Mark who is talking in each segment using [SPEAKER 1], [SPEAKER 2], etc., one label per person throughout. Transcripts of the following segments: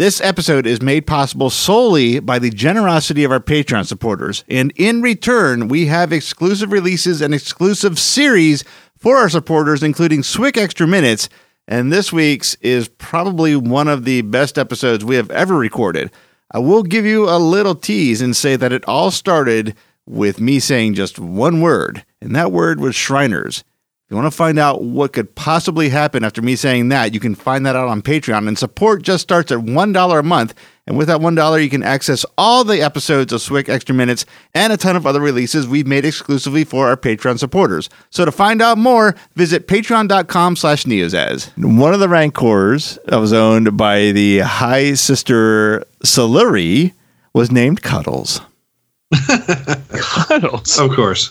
[SPEAKER 1] This episode is made possible solely by the generosity of our Patreon supporters. And in return, we have exclusive releases and exclusive series for our supporters, including Swick Extra Minutes. And this week's is probably one of the best episodes we have ever recorded. I will give you a little tease and say that it all started with me saying just one word, and that word was Shriners. If you want to find out what could possibly happen after me saying that, you can find that out on Patreon. And support just starts at $1 a month. And with that $1, you can access all the episodes of Swick Extra Minutes and a ton of other releases we've made exclusively for our Patreon supporters. So to find out more, visit patreon.com slash neozaz. One of the Rancors that was owned by the High Sister Saluri was named Cuddles.
[SPEAKER 2] Cuddles.
[SPEAKER 3] Of course.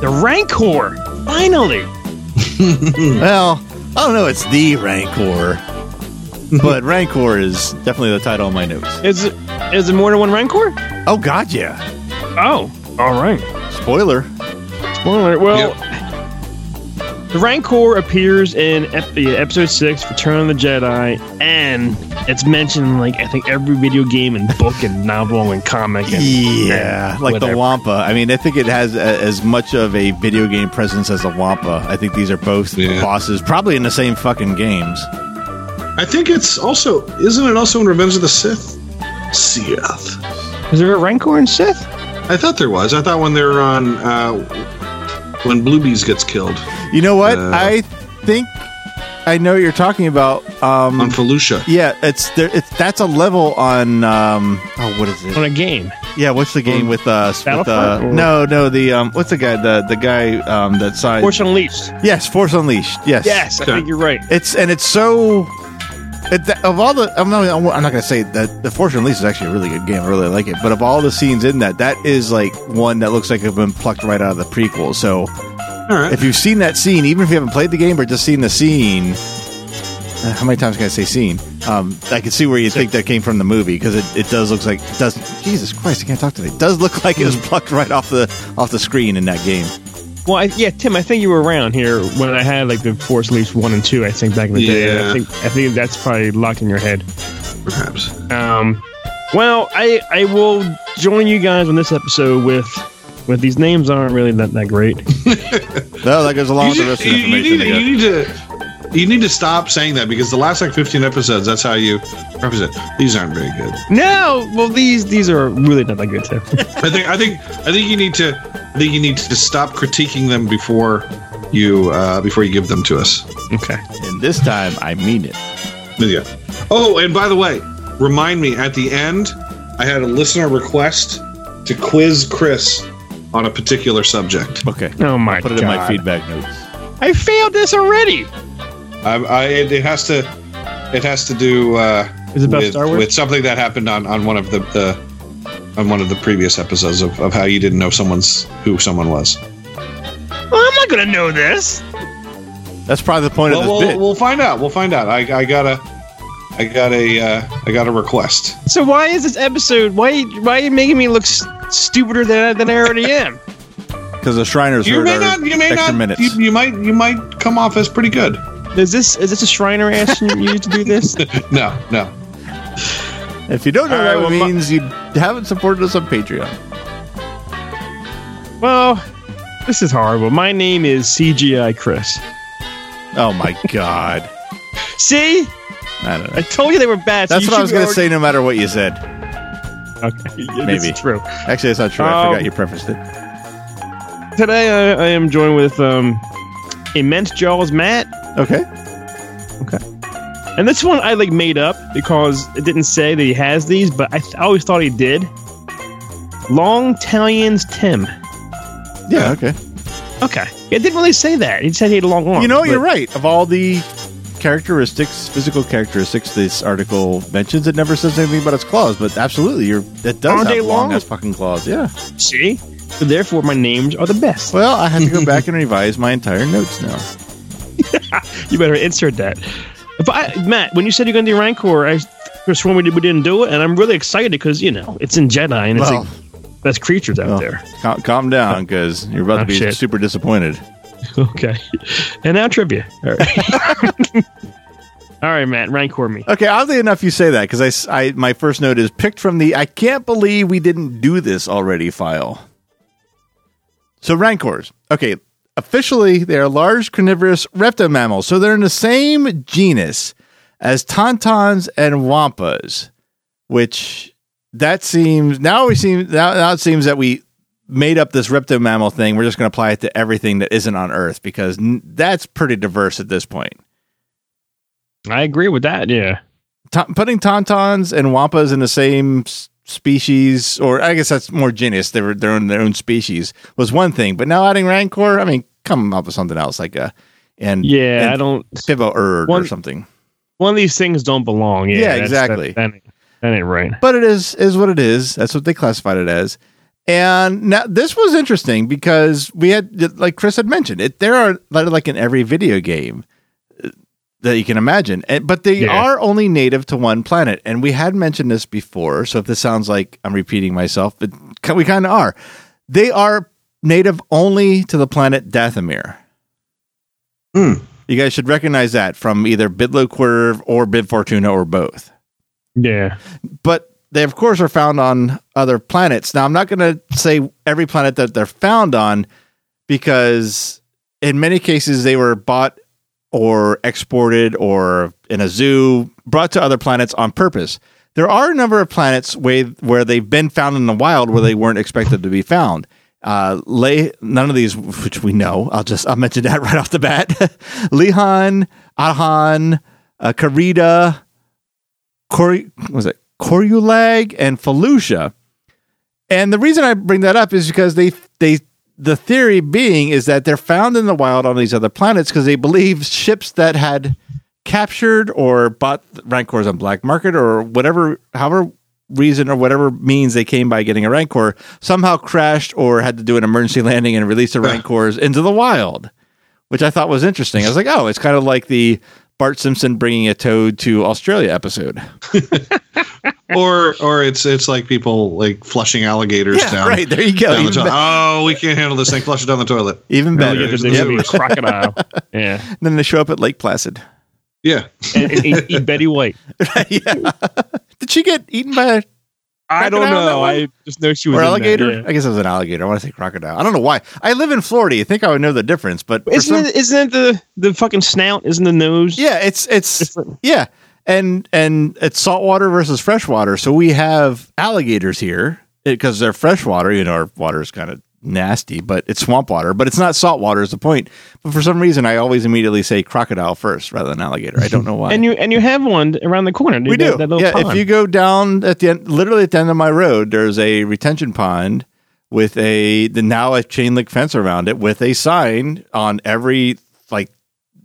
[SPEAKER 2] the Rancor. Finally.
[SPEAKER 1] Well, I don't know, it's the Rancor. but Rancor is definitely the title of my notes.
[SPEAKER 2] Is it is it more than one Rancor?
[SPEAKER 1] Oh, God, yeah.
[SPEAKER 2] Oh, all right.
[SPEAKER 1] Spoiler.
[SPEAKER 2] Spoiler. Well, the Rancor appears in ep- episode six, Return of the Jedi, and it's mentioned in, like I think every video game and book and novel and comic. And,
[SPEAKER 1] Yeah,
[SPEAKER 2] and
[SPEAKER 1] like the. Wampa. I mean, I think it has a, as much of a video game presence as the Wampa. I think these are both
[SPEAKER 3] Yeah.
[SPEAKER 1] bosses, probably in the same fucking games.
[SPEAKER 3] I think it's also isn't it also in Revenge of the Sith? Sith.
[SPEAKER 2] Is there a Rancor in Sith?
[SPEAKER 3] I thought there was. I thought when they're on uh, when Bluebees gets killed
[SPEAKER 1] You know what?
[SPEAKER 3] Uh,
[SPEAKER 1] I think I know what you're talking about. Um,
[SPEAKER 3] on Felucia.
[SPEAKER 1] yeah, it's there. It's that's a level on. Um, oh, what is it?
[SPEAKER 2] On a game.
[SPEAKER 1] Yeah, what's the game with uh? With, uh no, no, the um, what's the guy? The the guy um that signed.
[SPEAKER 2] Force Unleashed.
[SPEAKER 1] yes, Force Unleashed. Yes,
[SPEAKER 2] Yes, I
[SPEAKER 3] Okay.
[SPEAKER 2] think you're right.
[SPEAKER 1] It's and it's so. It, of all the, I'm not, I'm not going to say that the Force Unleashed is actually a really good game. I really like it. But of all the scenes in that, that is like one that looks like it's been plucked right out of the prequel. So
[SPEAKER 3] right.
[SPEAKER 1] if you've seen that scene, even if you haven't played the game but just seen the scene, uh, how many times can I say scene? Um, I can see where you think that came from the movie because it, it does looks like it does. Jesus Christ, I can't talk today. It does look like it was plucked right off the off the screen in that game.
[SPEAKER 2] Well, I, yeah, Tim, I think you were around here when I had like the Force Unleashed one and two. I think back in the day.
[SPEAKER 3] Yeah.
[SPEAKER 2] I think I think that's probably locked in your head.
[SPEAKER 3] Perhaps.
[SPEAKER 2] Um, well, I I will join you guys on this episode with with these names aren't really that that great.
[SPEAKER 1] No, that goes along with the rest of the
[SPEAKER 3] you- you
[SPEAKER 1] information.
[SPEAKER 3] need,
[SPEAKER 1] they
[SPEAKER 3] you need to you need to stop saying that because the last like 15 episodes, that's how you represent. These aren't very good.
[SPEAKER 2] no, well these these are really not that good too.
[SPEAKER 3] I think I think I think you need to I think you need to stop critiquing them before you uh, before you give them to us.
[SPEAKER 2] okay.
[SPEAKER 1] And this time, I mean it.
[SPEAKER 3] Yeah. Oh, and by the way, remind me at the end, I had a listener request to quiz Chris on a particular subject.
[SPEAKER 1] Okay.
[SPEAKER 2] Oh my
[SPEAKER 1] Put it
[SPEAKER 2] god!
[SPEAKER 1] in my feedback notes.
[SPEAKER 2] I failed this already.
[SPEAKER 3] I, I it, it has to it has to do uh,
[SPEAKER 2] Is it about
[SPEAKER 3] with,
[SPEAKER 2] Star Wars?
[SPEAKER 3] with something that happened on, on one of the, the on one of the previous episodes of, of how you didn't know someone's who someone was.
[SPEAKER 2] Well, I'm not gonna know this.
[SPEAKER 1] That's probably the point
[SPEAKER 3] Well,
[SPEAKER 1] of this
[SPEAKER 3] we'll,
[SPEAKER 1] bit.
[SPEAKER 3] we'll find out. We'll find out. I, I got a I got a uh, I got a request.
[SPEAKER 2] So why is this episode? Why why are you making me look s- stupider than I, than I already am?
[SPEAKER 1] Because the Shriners
[SPEAKER 3] You
[SPEAKER 1] heard
[SPEAKER 3] may
[SPEAKER 1] our
[SPEAKER 3] not. You may
[SPEAKER 1] extra
[SPEAKER 3] not.
[SPEAKER 1] minutes.
[SPEAKER 3] You, you might. You might come off as pretty good.
[SPEAKER 2] Is this is this a Shriner asking you to do this?
[SPEAKER 3] No, no.
[SPEAKER 1] if you don't know
[SPEAKER 2] All
[SPEAKER 1] what
[SPEAKER 2] right,
[SPEAKER 1] that
[SPEAKER 2] well, my-
[SPEAKER 1] means, you haven't supported us on Patreon.
[SPEAKER 2] Well, this is horrible. My name is CGI Chris.
[SPEAKER 1] Oh my god.
[SPEAKER 2] See,
[SPEAKER 1] I don't
[SPEAKER 2] I told you they were bad. so
[SPEAKER 1] That's
[SPEAKER 2] you
[SPEAKER 1] what I was
[SPEAKER 2] should
[SPEAKER 1] going to say no matter what you said.
[SPEAKER 2] Okay,
[SPEAKER 1] Maybe.
[SPEAKER 2] it's true.
[SPEAKER 1] Actually, that's not true. I
[SPEAKER 2] Um,
[SPEAKER 1] forgot you prefaced it.
[SPEAKER 2] Today I, I am joined with um, Immense Jaws Matt,
[SPEAKER 1] Okay. Okay.
[SPEAKER 2] And this one I like made up because it didn't say that he has these, but I, th- I always thought he did. Long Talion's Tim.
[SPEAKER 1] Yeah, okay.
[SPEAKER 2] Okay, it didn't really say that. He said he had a long arm.
[SPEAKER 1] You know,
[SPEAKER 2] but-
[SPEAKER 1] you're right. Of all the characteristics, physical characteristics this article mentions. It never says anything about its claws, but absolutely, you're it does
[SPEAKER 2] Aren't
[SPEAKER 1] have long
[SPEAKER 2] long?
[SPEAKER 1] ass fucking claws. Yeah.
[SPEAKER 2] See? So therefore, my names are the best.
[SPEAKER 1] Well, I have to go back and revise my entire notes now.
[SPEAKER 2] You better insert that. But I, Matt, when you said you're going to do Rancor, I just when we, did, we didn't do it, and I'm really excited because you know it's in Jedi and it's
[SPEAKER 1] Well-
[SPEAKER 2] like best creatures out
[SPEAKER 1] Well,
[SPEAKER 2] there.
[SPEAKER 1] cal- calm down, oh. because you're about
[SPEAKER 2] Oh,
[SPEAKER 1] to be
[SPEAKER 2] shit.
[SPEAKER 1] super disappointed.
[SPEAKER 2] Okay, and now trivia. All right, All right Matt, Rancor me.
[SPEAKER 1] Okay, oddly enough, you say that because I my first note is picked from the I can't believe we didn't do this already file. So rancors. Okay, officially they are large carnivorous reptomammals, so they're in the same genus as tauntauns and wampas, which that seems now we seem now, now it seems that we made up this reptomammal thing. We're just going to apply it to everything that isn't on Earth because n- that's pretty diverse at this point.
[SPEAKER 2] I agree with that. Yeah,
[SPEAKER 1] Ta- putting tauntauns and wampas in the same s- species, or I guess that's more genus. They were they're in their own species was one thing, but now adding rancor, I mean, come up with something else like a and
[SPEAKER 2] yeah.
[SPEAKER 1] and
[SPEAKER 2] I don't.
[SPEAKER 1] Fibo Erd or something.
[SPEAKER 2] One of these things don't belong. Yeah,
[SPEAKER 1] Yeah, exactly.
[SPEAKER 2] That, that, ain't, that ain't right.
[SPEAKER 1] But it is is what it is. That's what they classified it as. And now this was interesting because we had, like Chris had mentioned, it. There are like in every video game that you can imagine, and, but they
[SPEAKER 2] Yeah.
[SPEAKER 1] are only native to one planet. And we had mentioned this before, so if this sounds like I'm repeating myself, but we kind of are. They are native only to the planet Dathomir.
[SPEAKER 3] Hmm.
[SPEAKER 1] You guys should recognize that from either Bidlo Kwerve or Bib Fortuna or both
[SPEAKER 2] Yeah,
[SPEAKER 1] but they of course are found on other planets. Now I'm not going to say every planet that they're found on because in many cases they were bought or exported or in a zoo brought to other planets on purpose. There are a number of planets where, where they've been found in the wild where they weren't expected to be found. Uh, lay none of these, which we know. I'll just I'll mention that right off the bat. Lihan, Ahan, uh, Karita, Cor- was it Corulag and Felucia. And the reason I bring that up is because they they the theory being is that they're found in the wild on these other planets because they believe ships that had captured or bought rancors on black market or whatever however reason or whatever means they came by getting a rancor somehow crashed or had to do an emergency landing and release the rancors into the wild which i thought was interesting. I was like oh it's kind of like the bart simpson bringing a toad to australia episode
[SPEAKER 3] or or it's it's like people like flushing alligators
[SPEAKER 1] yeah
[SPEAKER 3] down.
[SPEAKER 1] right there you go
[SPEAKER 3] the
[SPEAKER 1] even,
[SPEAKER 3] toilet. oh, we can't handle this thing. Flush it down the toilet.
[SPEAKER 1] even better
[SPEAKER 3] Alligators
[SPEAKER 2] there's
[SPEAKER 3] in the
[SPEAKER 2] a crocodile. Yeah, And
[SPEAKER 1] then they show up at lake placid
[SPEAKER 3] Yeah,
[SPEAKER 2] and, and eat, eat Betty White.
[SPEAKER 1] yeah. did she get eaten by a
[SPEAKER 2] I don't know. I just know she was
[SPEAKER 1] or
[SPEAKER 2] in that,
[SPEAKER 1] alligator?
[SPEAKER 2] yeah.
[SPEAKER 1] I guess it was an alligator. I want to say crocodile. I don't know why. I live in Florida. You think I would know the difference, but
[SPEAKER 2] Isn't
[SPEAKER 1] some-
[SPEAKER 2] it? Isn't it the the fucking snout? Isn't the nose?
[SPEAKER 1] yeah, it's it's
[SPEAKER 2] Different.
[SPEAKER 1] yeah, and and it's saltwater versus freshwater. So we have alligators here because they're freshwater. You know, our water is kind of nasty, but it's swamp water. But it's not salt water. Is the point? But for some reason, I always immediately say crocodile first rather than alligator. I don't know why.
[SPEAKER 2] And you and you have one around the corner.
[SPEAKER 1] We do.
[SPEAKER 2] That
[SPEAKER 1] yeah,
[SPEAKER 2] pond.
[SPEAKER 1] if you go down at the end, literally at the end of my road, there's a retention pond with a the now a chain link fence around it with a sign on every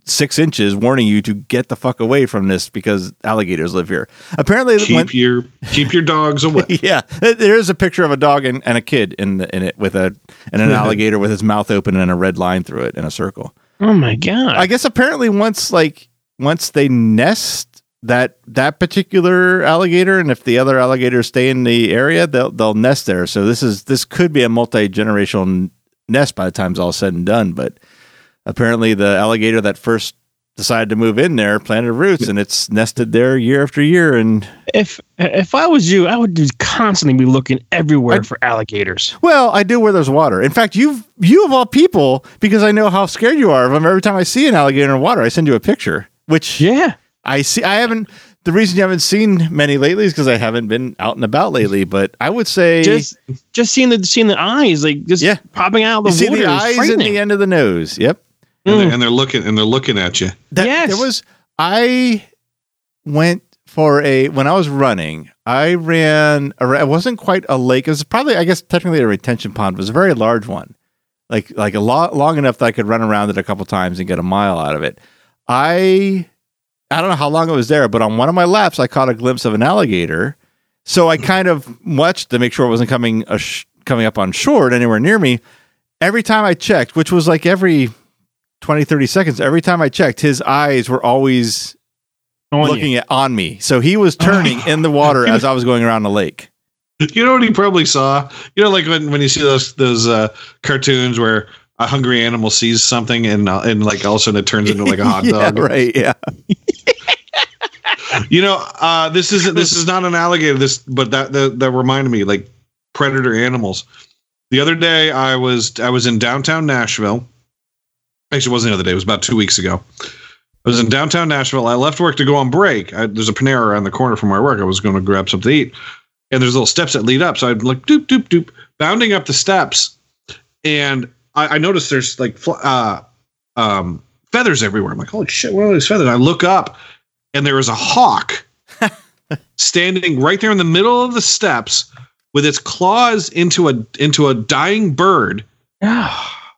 [SPEAKER 1] six inches warning you to get the fuck away from this because alligators live here. Apparently,
[SPEAKER 3] keep
[SPEAKER 1] when,
[SPEAKER 3] your keep your dogs away.
[SPEAKER 1] yeah, there is a picture of a dog and, and a kid in the, in it with a and an alligator with his mouth open and a red line through it in a circle.
[SPEAKER 2] oh my god!
[SPEAKER 1] I guess apparently once like once they nest that that particular alligator, and if the other alligators stay in the area, they'll they'll nest there. So this is this could be a multi generational nest by the time's all said and done. But apparently the alligator that first decided to move in there planted roots, and it's nested there year after year. And
[SPEAKER 2] if if I was you, I would just constantly be looking everywhere for alligators.
[SPEAKER 1] well, I do where there's water. In fact, you've you of all people, because I know how scared you are of them. Every time I see an alligator in water, I send you a picture. Which
[SPEAKER 2] Yeah.
[SPEAKER 1] I see. I haven't. The reason you haven't seen many lately is because I haven't been out and about lately. But I would say
[SPEAKER 2] Just just seeing the seeing the eyes like just
[SPEAKER 1] Yeah.
[SPEAKER 2] popping out of the
[SPEAKER 1] you see
[SPEAKER 2] water.
[SPEAKER 1] the eyes and the end of the nose. Yep.
[SPEAKER 3] And,
[SPEAKER 1] Mm.
[SPEAKER 3] they're, and they're looking and they're looking at you.
[SPEAKER 1] That,
[SPEAKER 2] Yes.
[SPEAKER 1] There was. I went for a when I was running. I ran. A, it wasn't quite a lake. It was probably, I guess, technically a retention pond. It was a very large one, like like a lot long enough that I could run around it a couple times and get a mile out of it. I I don't know how long it was there, but on one of my laps, I caught a glimpse of an alligator. So I kind of watched to make sure it wasn't coming a sh- coming up on shore anywhere near me. Every time I checked, which was like every 20, 30 seconds, every time I checked, his eyes were always
[SPEAKER 2] On you.
[SPEAKER 1] looking at on me. So he was turning in the water as I was going around the lake.
[SPEAKER 3] You know what he probably saw? You know, like when, when you see those those uh, cartoons where a hungry animal sees something and uh, and like all of a sudden it turns into like a hot
[SPEAKER 1] yeah,
[SPEAKER 3] dog.
[SPEAKER 1] right. Yeah.
[SPEAKER 3] You know, uh, this isn't this is not an alligator. This, but that that, that reminded me like predator animals. The other day, I was I was in downtown Nashville. Actually, it wasn't the other day. It was about two weeks ago. I was in downtown Nashville. I left work to go on break. I, there's a Panera around the corner from where I work. I was going to grab something to eat, and there's little steps that lead up. So I'm like doop doop doop, bounding up the steps, and I, I noticed there's like uh, um, feathers everywhere. I'm like, holy shit, what are these feathers? I look up, and there is a hawk standing right there in the middle of the steps with its claws into a into a dying bird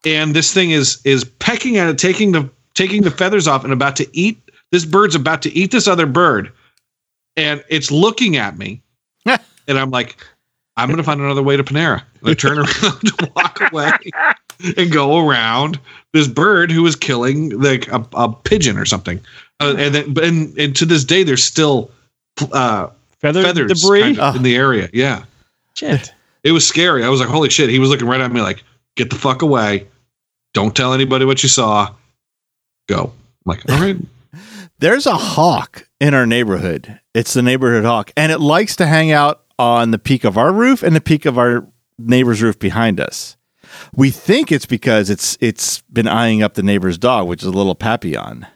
[SPEAKER 3] and this thing is is pecking at it taking the taking the feathers off and about to eat this bird's about to eat this other bird and it's looking at me and i'm like i'm gonna find another way to panera and i turn around to walk away and go around this bird who was killing like a, a pigeon or something uh, and then and, and to this day there's still uh
[SPEAKER 2] Feather
[SPEAKER 3] feathers
[SPEAKER 2] debris.
[SPEAKER 3] kind of in the area yeah
[SPEAKER 2] Shit.
[SPEAKER 3] it was scary. I was like, holy shit. He was looking right at me like, get the fuck away. Don't tell anybody what you saw. Go. I'm like, all right.
[SPEAKER 1] There's a hawk in our neighborhood. It's the neighborhood hawk, and it likes to hang out on the peak of our roof and the peak of our neighbor's roof behind us. We think it's because it's it's been eyeing up the neighbor's dog, which is a little papillon.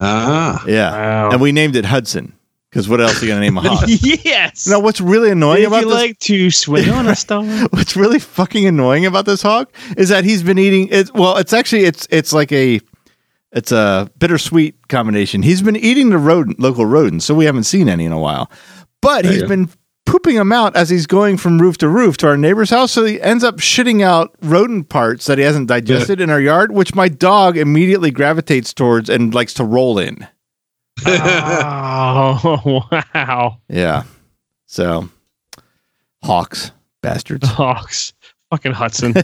[SPEAKER 3] Ah.
[SPEAKER 1] Yeah,
[SPEAKER 2] Wow.
[SPEAKER 1] and we named it Hudson because what else are you gonna name a hawk?
[SPEAKER 2] yes.
[SPEAKER 1] now, what's really annoying about
[SPEAKER 2] you
[SPEAKER 1] this?
[SPEAKER 2] like to swing on a star.
[SPEAKER 1] what's really fucking annoying about this hawk is that he's been eating it. Well, it's actually it's it's like a it's a bittersweet combination. He's been eating the rodent local rodents, so we haven't seen any in a while. But
[SPEAKER 3] There
[SPEAKER 1] he's been pooping them out as he's going from roof to roof to our neighbor's house. So he ends up shitting out rodent parts that he hasn't digested in our yard, which my dog immediately gravitates towards and likes to roll in.
[SPEAKER 2] Oh wow.
[SPEAKER 1] Yeah. So hawks, bastards.
[SPEAKER 2] Hawks. Fucking Hudson.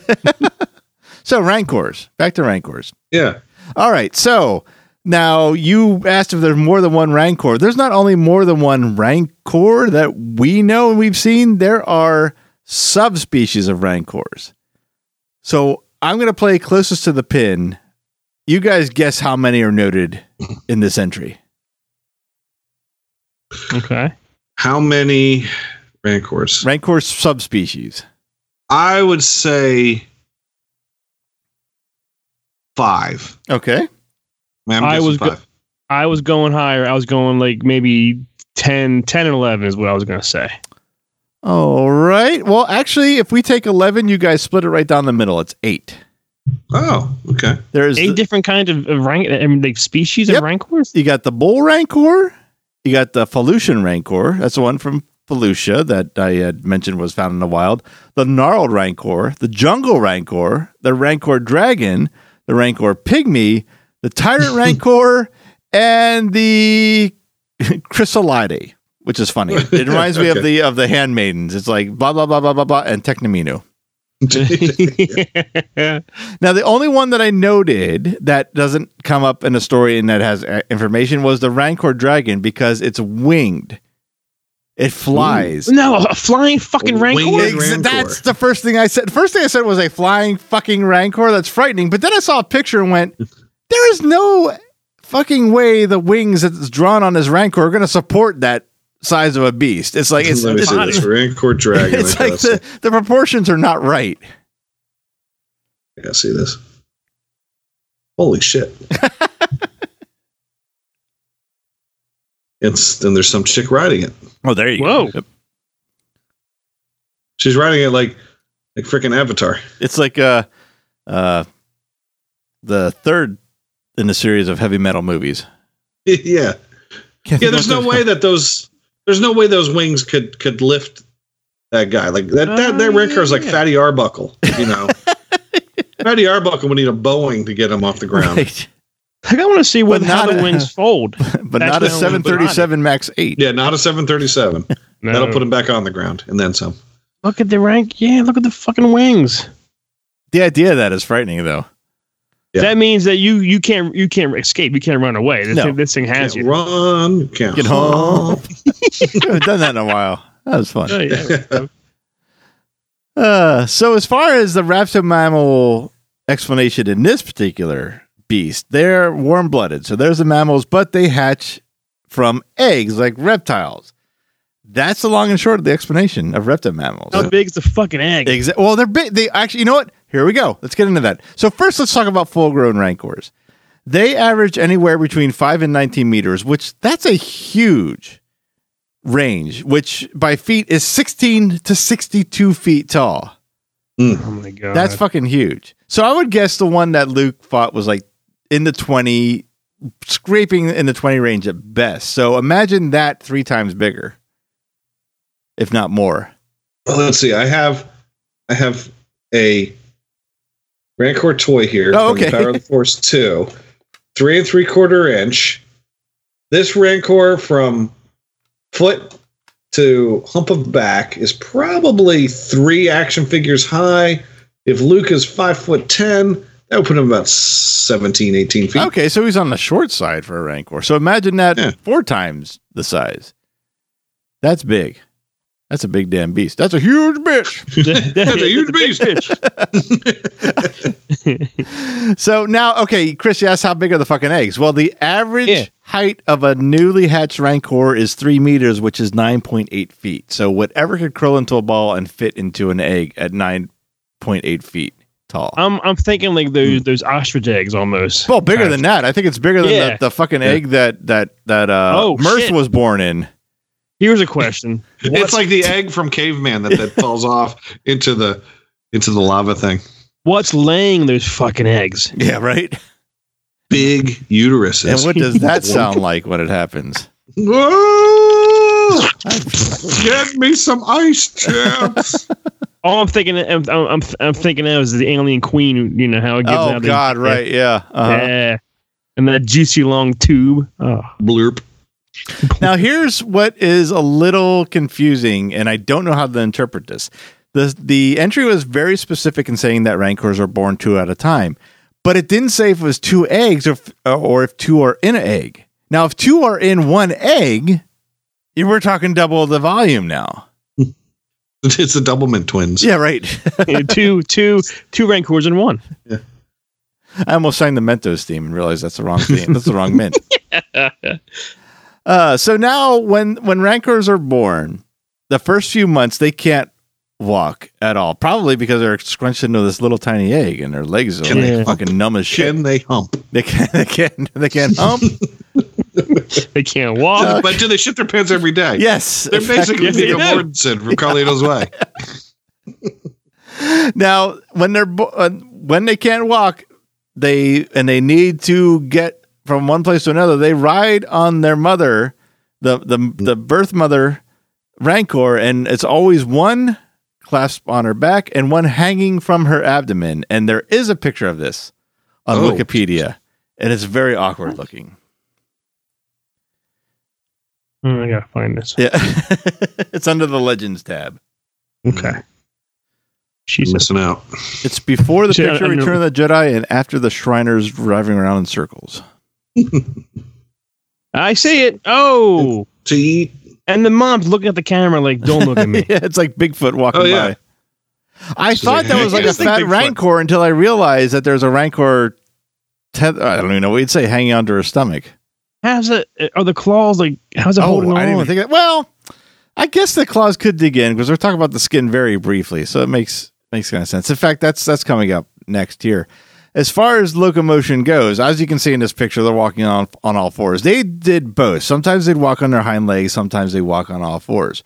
[SPEAKER 1] So rancors. Back to rancors.
[SPEAKER 3] Yeah.
[SPEAKER 1] All right. So now you asked if there's more than one rancor. There's not only more than one rancor that we know and we've seen, there are subspecies of rancors. So I'm going to play closest to the pin. You guys guess how many are noted in this entry.
[SPEAKER 2] Okay.
[SPEAKER 3] How many rancors?
[SPEAKER 1] Rancor subspecies.
[SPEAKER 3] I would say five.
[SPEAKER 1] Okay.
[SPEAKER 3] Man, I'm
[SPEAKER 2] I
[SPEAKER 3] guessing
[SPEAKER 2] was go- I was going higher. I was going like maybe 10, 10 and 11 is what I was going to say.
[SPEAKER 1] All right. Well, actually, if we take 11, you guys split it right down the middle. It's eight.
[SPEAKER 3] oh, okay.
[SPEAKER 1] There's
[SPEAKER 2] Eight
[SPEAKER 1] the-
[SPEAKER 2] different kinds of, of rank, I mean, like species
[SPEAKER 1] Yep.
[SPEAKER 2] of rancors?
[SPEAKER 1] You got the bull rancor. You got the Felucian rancor. That's the one from Felucia that I had mentioned was found in the wild. The gnarled rancor, the jungle rancor, the rancor dragon, the rancor pygmy, the tyrant rancor, and the chrysalide, which is funny. It reminds me of the of the handmaidens. It's like blah blah blah blah blah blah and Technomino. Now, the only one that I noted that doesn't come up in a story and that has uh, information was the Rancor dragon because it's winged. It flies.
[SPEAKER 2] no, a flying fucking
[SPEAKER 3] A
[SPEAKER 2] rancor?
[SPEAKER 3] Rancor.
[SPEAKER 1] That's the first thing I said. First thing I said was a flying fucking Rancor. That's frightening. But then I saw a picture and went, there is no fucking way the wings that's drawn on this Rancor are going to support that size of a beast. It's like, it's,
[SPEAKER 3] Let me
[SPEAKER 1] it's,
[SPEAKER 3] see this. Rancor dragon.
[SPEAKER 1] it's
[SPEAKER 3] I
[SPEAKER 1] like the, the proportions are not right.
[SPEAKER 3] see- I gotta see this. Holy shit. it's then there's some chick riding it.
[SPEAKER 1] Oh, there you
[SPEAKER 2] Whoa.
[SPEAKER 1] go. Yep.
[SPEAKER 3] She's riding it like like freaking Avatar.
[SPEAKER 1] It's like uh uh the third in the series of heavy metal movies.
[SPEAKER 3] yeah.
[SPEAKER 1] Can't
[SPEAKER 3] Yeah, there's no way that those there's no way those wings could could lift that guy. Like that that, that
[SPEAKER 2] Oh,
[SPEAKER 3] Rancor is like
[SPEAKER 2] yeah.
[SPEAKER 3] Fatty Arbuckle, you know. Fatty Arbuckle would need a Boeing to get him off the ground.
[SPEAKER 1] Right.
[SPEAKER 2] Like, I want to see what
[SPEAKER 1] But
[SPEAKER 2] how
[SPEAKER 1] not
[SPEAKER 2] the wings fold.
[SPEAKER 1] but
[SPEAKER 2] That's
[SPEAKER 1] not a 737 Max 8.
[SPEAKER 3] Yeah, not a 737.
[SPEAKER 2] No.
[SPEAKER 3] That'll put him back on the ground and then some.
[SPEAKER 2] Look at the rank. Yeah, look at the fucking wings.
[SPEAKER 1] The idea of that is frightening, though.
[SPEAKER 3] Yeah.
[SPEAKER 2] That means that you you can't you can't escape. You can't run away. This,
[SPEAKER 1] No.
[SPEAKER 2] thing, this thing has
[SPEAKER 3] Can't
[SPEAKER 2] you.
[SPEAKER 3] run, can't
[SPEAKER 1] Get home. I've done that in a while. That was fun.
[SPEAKER 2] Oh, yeah.
[SPEAKER 1] Uh, so as far as the mammal explanation in this particular beast, they're warm blooded. So there's the mammals, but they hatch from eggs like reptiles. That's the long and short of the explanation of reptile mammals.
[SPEAKER 2] How is the fucking egg?
[SPEAKER 1] Exa- well, they're big. They actually, you know what? Here we go. Let's get into that. So first, let's talk about full-grown rancors. They average anywhere between five and nineteen meters, which that's a huge range. Which by feet is sixteen to sixty-two feet tall. Mm.
[SPEAKER 2] Oh my god.
[SPEAKER 1] That's fucking huge. So I would guess the one that Luke fought was like in the 20, scraping in the 20 range at best. So imagine that three times bigger, if not more.
[SPEAKER 3] Well, let's see. I have, I have a Rancor toy here.
[SPEAKER 1] Oh, okay.
[SPEAKER 3] Power of the Force two, three and three quarter inch. This Rancor from foot to hump of back is probably three action figures high. If Luke is five foot ten, that would put him about 17, 18 feet.
[SPEAKER 1] Okay, so he's on the short side for a Rancor. So imagine that
[SPEAKER 3] Yeah.
[SPEAKER 1] four times the size. That's big. That's a big damn beast. That's a huge bitch.
[SPEAKER 3] That's a huge beast.
[SPEAKER 1] So now, okay, Chris, you asked how big are the fucking eggs? Well, the average
[SPEAKER 2] Yeah.
[SPEAKER 1] height of a newly hatched Rancor is three meters, which is 9.8 feet. So whatever could curl into a ball and fit into an egg at 9.8 feet tall.
[SPEAKER 2] I'm I'm thinking like those those ostrich eggs almost.
[SPEAKER 1] well, bigger than that. I think it's bigger than
[SPEAKER 2] Yeah.
[SPEAKER 1] the, the fucking egg that that that uh,
[SPEAKER 2] Oh,
[SPEAKER 1] Merce
[SPEAKER 2] shit.
[SPEAKER 1] was born in.
[SPEAKER 2] Here's a question.
[SPEAKER 3] It's like the egg from caveman that, that falls off into the into the lava thing.
[SPEAKER 2] What's laying those fucking eggs?
[SPEAKER 1] Yeah, right.
[SPEAKER 3] Big uteruses.
[SPEAKER 1] And what does that sound like when it happens?
[SPEAKER 3] Whoa! Get me some ice chips.
[SPEAKER 2] All I'm thinking, I'm, I'm, I'm thinking of is the alien queen. You know how it gets
[SPEAKER 1] Oh
[SPEAKER 2] out. the-
[SPEAKER 1] God, right? Yeah. Uh-huh.
[SPEAKER 2] Yeah. And that juicy long tube. Oh,
[SPEAKER 3] Blurp.
[SPEAKER 1] Now, here's what is a little confusing, and I don't know how to interpret this. The, the entry was very specific in saying that rancors are born two at a time, but it didn't say if it was two eggs or if, or if two are in an egg. Now, if two are in one egg, you we're talking double the volume now.
[SPEAKER 3] It's the Doublemint twins.
[SPEAKER 1] Yeah, right.
[SPEAKER 2] two, two, two rancors in one.
[SPEAKER 1] I almost sang the Mentos theme and realized that's the wrong theme. That's the wrong mint. Uh, so now, when when rancors are born, the first few months they can't walk at all. Probably because they're scrunched into this little tiny egg and their legs are like
[SPEAKER 2] they
[SPEAKER 1] fucking numb as shit.
[SPEAKER 3] Can they hump?
[SPEAKER 1] They can't. They can't. They can't hump.
[SPEAKER 2] They can't walk.
[SPEAKER 3] but do they shit their pants every day?
[SPEAKER 1] yes.
[SPEAKER 3] They're basically
[SPEAKER 2] Yes, they
[SPEAKER 3] Viggo
[SPEAKER 2] do.
[SPEAKER 3] Mortensen from Carlito's Way.
[SPEAKER 1] now when they're bo- uh, when they can't walk they and they need to get from one place to another they ride on their mother the the, the birth mother rancor and it's always one clasp on her back and one hanging from her abdomen and there is a picture of this on
[SPEAKER 3] Oh.
[SPEAKER 1] wikipedia and it's very awkward looking
[SPEAKER 2] Oh, I gotta find this.
[SPEAKER 1] yeah it's under the legends tab
[SPEAKER 2] Okay. She's
[SPEAKER 3] Missing out.
[SPEAKER 1] it's before the
[SPEAKER 2] Yeah,
[SPEAKER 1] picture
[SPEAKER 2] I know.
[SPEAKER 1] return of the jedi and after the shriners driving around in circles
[SPEAKER 2] I see it. Oh,
[SPEAKER 3] To eat.
[SPEAKER 2] and the mom's looking at the camera like, "Don't look at me."
[SPEAKER 1] yeah, it's like Bigfoot walking
[SPEAKER 3] Oh, yeah.
[SPEAKER 1] by. I
[SPEAKER 3] She's
[SPEAKER 1] thought that was like a fat
[SPEAKER 3] Bigfoot."
[SPEAKER 1] rancor until I realized that there's a rancor. Teth- I don't even know what you'd say, hanging onto her stomach.
[SPEAKER 2] How's it? Uh, are the claws like? How's it oh, holding
[SPEAKER 1] Oh, I
[SPEAKER 2] on?
[SPEAKER 1] didn't even think of that. Well, I guess the claws could dig in because we're talking about the skin very briefly, so it makes makes kind of sense. In fact, that's that's coming up next year. As far as locomotion goes, as you can see in this picture, they're walking on on all fours. They did both. Sometimes they'd walk on their hind legs, sometimes they walk on all fours.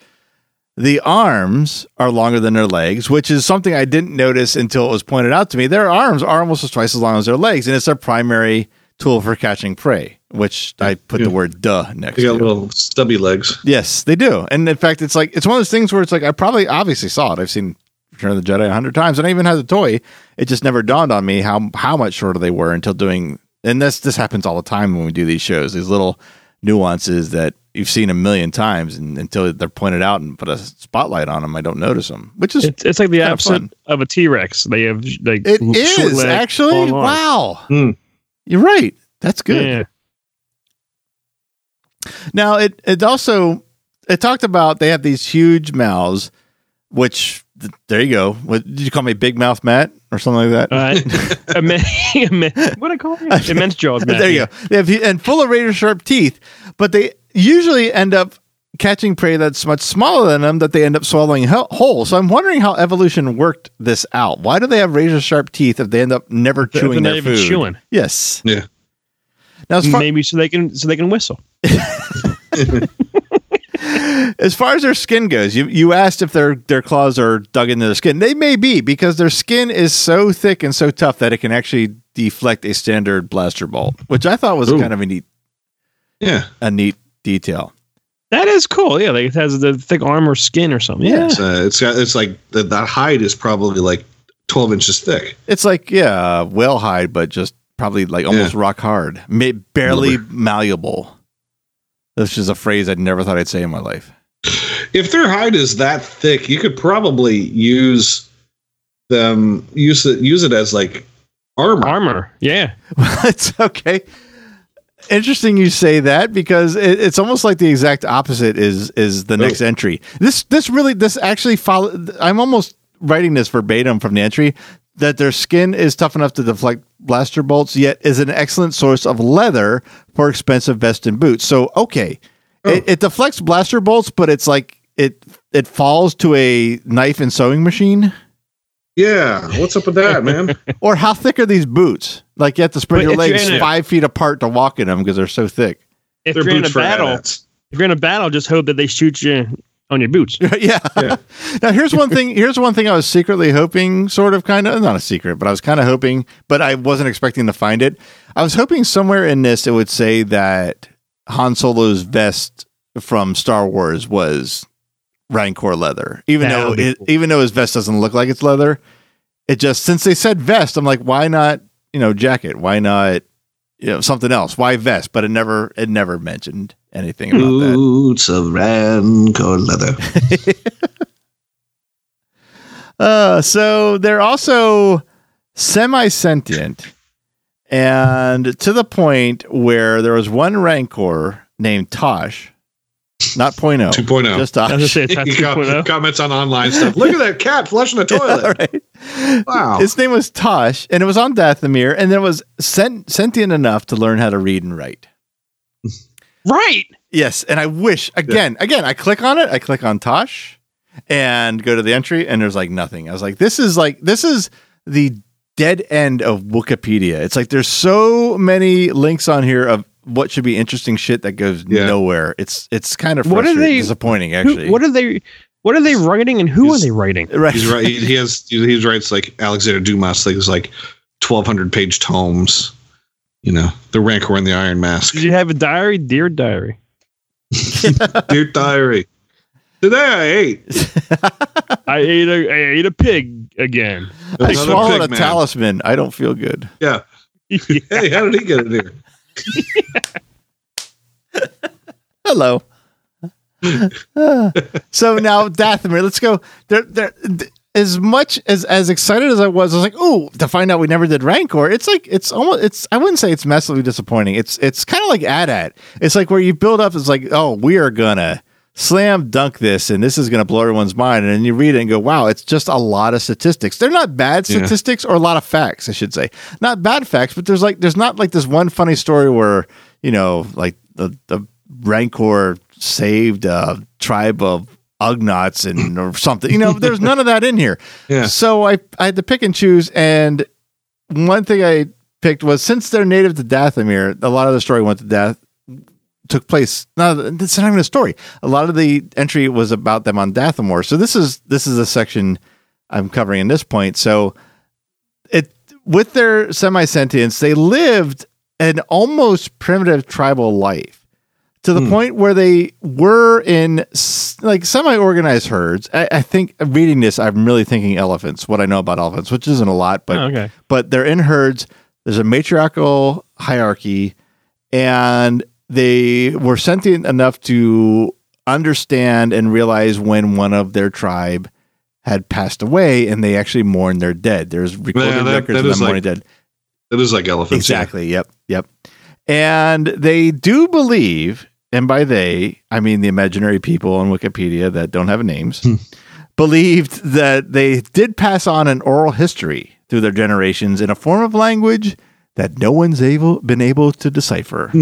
[SPEAKER 1] The arms are longer than their legs, which is something I didn't notice until it was pointed out to me. Their arms are almost twice as long as their legs, and it's their primary tool for catching prey, which I put the word duh next
[SPEAKER 3] They
[SPEAKER 1] to.
[SPEAKER 3] got little stubby legs.
[SPEAKER 1] Yes, they do. And in fact, it's like it's one of those things where it's like I probably obviously saw it. I've seen Return of the Jedi a hundred times, and I even had the toy. It just never dawned on me how how much shorter they were until doing and this this happens all the time when we do these shows. These little nuances that you've seen a million times, and until they're pointed out and put a spotlight on them, I don't notice them. Which is
[SPEAKER 2] It's, it's like the
[SPEAKER 1] Kinda
[SPEAKER 2] of a T Rex. They have like
[SPEAKER 1] it is
[SPEAKER 2] legs,
[SPEAKER 1] actually wow.
[SPEAKER 3] Hmm.
[SPEAKER 1] You're right. That's good.
[SPEAKER 2] Yeah.
[SPEAKER 1] Now it it also it talked about they have these huge mouths, which there you go. What did you call me, Big Mouth Matt or something like that?
[SPEAKER 2] Uh, immen- immen- what I call it? Immense jaws. Matt,
[SPEAKER 1] there you
[SPEAKER 2] yeah.
[SPEAKER 1] go. They have, and full of razor sharp teeth, but they usually end up catching prey that's much smaller than them that they end up swallowing whole. So I'm wondering how evolution worked this out. Why do they have razor sharp teeth if they end up never
[SPEAKER 2] If
[SPEAKER 1] chewing their food?
[SPEAKER 2] chewing.
[SPEAKER 1] Yes.
[SPEAKER 3] Yeah.
[SPEAKER 1] Now, far,
[SPEAKER 2] Maybe so they can so they can whistle.
[SPEAKER 1] as far as their skin goes, you you asked if their their claws are dug into their skin. They may be because their skin is so thick and so tough that it can actually deflect a standard blaster bolt, which I thought was
[SPEAKER 3] Ooh.
[SPEAKER 1] kind of a neat
[SPEAKER 3] Yeah.
[SPEAKER 1] a neat detail.
[SPEAKER 2] That is cool. Yeah, like it has the thick armor skin or something. Yeah.
[SPEAKER 3] It's, uh, it's got it's like the, that hide is probably like twelve inches thick.
[SPEAKER 1] It's like yeah, whale hide, but just probably like almost rock hard, Ma- barely
[SPEAKER 3] Rubber.
[SPEAKER 1] malleable. This is a phrase I'd never thought I'd say in my life.
[SPEAKER 3] If their hide is that thick, you could probably use them use it use it as like armor.
[SPEAKER 2] Armor. Yeah.
[SPEAKER 1] it's okay. Interesting you say that because it, it's almost like the exact opposite is is the oh. next entry. This this really this actually follow. I'm almost writing this verbatim from the entry that their skin is tough enough to deflect blaster bolts, yet is an excellent source of leather for expensive vest and boots. So okay, oh. it, it deflects blaster bolts, but it's like it it falls to a knife and sewing machine.
[SPEAKER 3] Yeah, what's up with that, man?
[SPEAKER 1] Or how thick are these boots? Like you have to spread
[SPEAKER 2] But
[SPEAKER 1] your legs
[SPEAKER 2] a-
[SPEAKER 1] five feet apart to walk in them because they're so thick.
[SPEAKER 2] If
[SPEAKER 3] They're
[SPEAKER 2] you're in a battle, if you're in a battle, just hope that they shoot you on your boots.
[SPEAKER 1] yeah.
[SPEAKER 3] Yeah.
[SPEAKER 1] now here's one thing. Here's one thing I was secretly hoping, sort of, kind of, not a secret, but I was kind of hoping, but I wasn't expecting to find it. I was hoping somewhere in this it would say that Han Solo's vest from Star Wars was Rancor leather, even
[SPEAKER 2] That
[SPEAKER 1] though it,
[SPEAKER 2] cool.
[SPEAKER 1] even though his vest doesn't look like it's leather. It just since they said vest, I'm like, why not? You know, jacket? Why not? You know, something else? Why vest? But it never, it never mentioned anything about that.
[SPEAKER 3] Boots of Rancor leather.
[SPEAKER 1] Uh, so they're also semi sentient, and to the point where there was one Rancor named Tosh, not point oh,
[SPEAKER 3] 2.0.
[SPEAKER 1] just
[SPEAKER 2] I was gonna
[SPEAKER 1] Tosh.
[SPEAKER 2] say that's
[SPEAKER 3] You got
[SPEAKER 2] 2.0.
[SPEAKER 3] comments on online stuff. Look at that cat flushing the toilet.
[SPEAKER 1] right.
[SPEAKER 3] Wow.
[SPEAKER 1] His name was Tosh, and it was on Dathomir, and it was sent- sentient enough to learn how to read and write.
[SPEAKER 2] Right.
[SPEAKER 1] Yes, and I wish again, again, I click on it, I click on Tosh, and go to the entry, and there's like nothing. I was like, this is like this is the dead end of Wikipedia. It's like there's so many links on here of what should be interesting shit that goes
[SPEAKER 3] Yeah.
[SPEAKER 1] nowhere. It's it's kind of
[SPEAKER 2] What are they-
[SPEAKER 1] disappointing
[SPEAKER 2] Who,
[SPEAKER 1] actually.
[SPEAKER 2] what are they? What are they writing, and who
[SPEAKER 3] He's-
[SPEAKER 2] are they writing?
[SPEAKER 1] right?
[SPEAKER 3] He's right. He, he has. He writes like Alexander Dumas. Like it's like twelve hundred page tomes. You know, the Rancor and the Iron Mask.
[SPEAKER 2] Did you have a diary, dear diary?
[SPEAKER 3] Dear diary. Today I ate.
[SPEAKER 2] I ate a I ate a pig again.
[SPEAKER 1] I
[SPEAKER 3] Another
[SPEAKER 1] swallowed
[SPEAKER 3] pig
[SPEAKER 1] a
[SPEAKER 3] man.
[SPEAKER 1] talisman. I don't feel good.
[SPEAKER 3] Yeah. Hey, how did he get in here?
[SPEAKER 1] Hello. Ah. so now Dathomir, let's go. There, there. th- As much as as excited as I was, I was like, "Oh!" To find out we never did Rancor, it's like it's almost it's. I wouldn't say it's massively disappointing. It's it's kind of like AT-AT. It's like where you build up. It's like, "Oh, we are gonna slam dunk this, and this is gonna blow everyone's mind." And then you read it and go, "Wow!" It's just a lot of statistics. They're not bad
[SPEAKER 3] Yeah.
[SPEAKER 1] statistics or a lot of facts, I should say. Not bad facts, but there's like there's not like this one funny story where you know like the the Rancor saved a tribe of Ugnaughts and or something. You know, there's none of that in here.
[SPEAKER 3] Yeah.
[SPEAKER 1] So I I had to pick and choose, and one thing I picked was since they're native to Dathomir, a lot of the story went to Dath took place. No, it's not even a story. A lot of the entry was about them on Dathomir. So this is this is a section I'm covering in this point. So it with their semi sentience, they lived an almost primitive tribal life to the
[SPEAKER 3] Hmm.
[SPEAKER 1] point where they were in like semi organized herds. I, I think reading this, I'm really thinking elephants. What I know about elephants, which isn't a lot, but
[SPEAKER 2] Oh, okay.
[SPEAKER 1] but they're in herds. There's a matriarchal hierarchy, and they were sentient enough to understand and realize when one of their tribe had passed away, and they actually mourned their dead. There's recorded
[SPEAKER 3] Yeah, that-
[SPEAKER 1] records
[SPEAKER 3] that
[SPEAKER 1] of them
[SPEAKER 3] like-
[SPEAKER 1] mourning dead.
[SPEAKER 3] It is like elephants. yeah.
[SPEAKER 1] Exactly. Yep. Yep. And they do believe, and by they, I mean the imaginary people on Wikipedia that don't have names,
[SPEAKER 3] Hmm.
[SPEAKER 1] believed that they did pass on an oral history through their generations in a form of language that no one's able been able to decipher.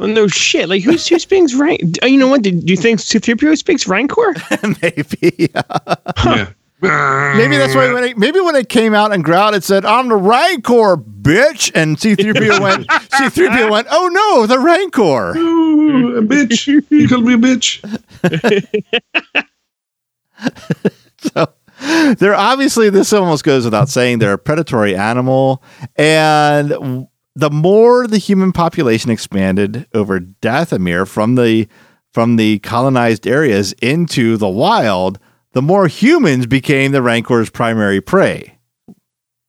[SPEAKER 2] Oh, no shit. Like who's who speaks rank? You know what? Do you think C-3PO speaks Rancor?
[SPEAKER 1] maybe.
[SPEAKER 3] Yeah.
[SPEAKER 1] Maybe that's why when it, maybe when it came out and growled, it said, "I'm the Rancor, bitch," and C-3PO went, C-3PO went, "Oh no, the Rancor."
[SPEAKER 3] Ooh, a bitch. You called me a bitch.
[SPEAKER 1] So they're obviously this almost goes without saying they're a predatory animal, and the more the human population expanded over Dathomir from the from the colonized areas into the wild, the more humans became the Rancor's primary prey,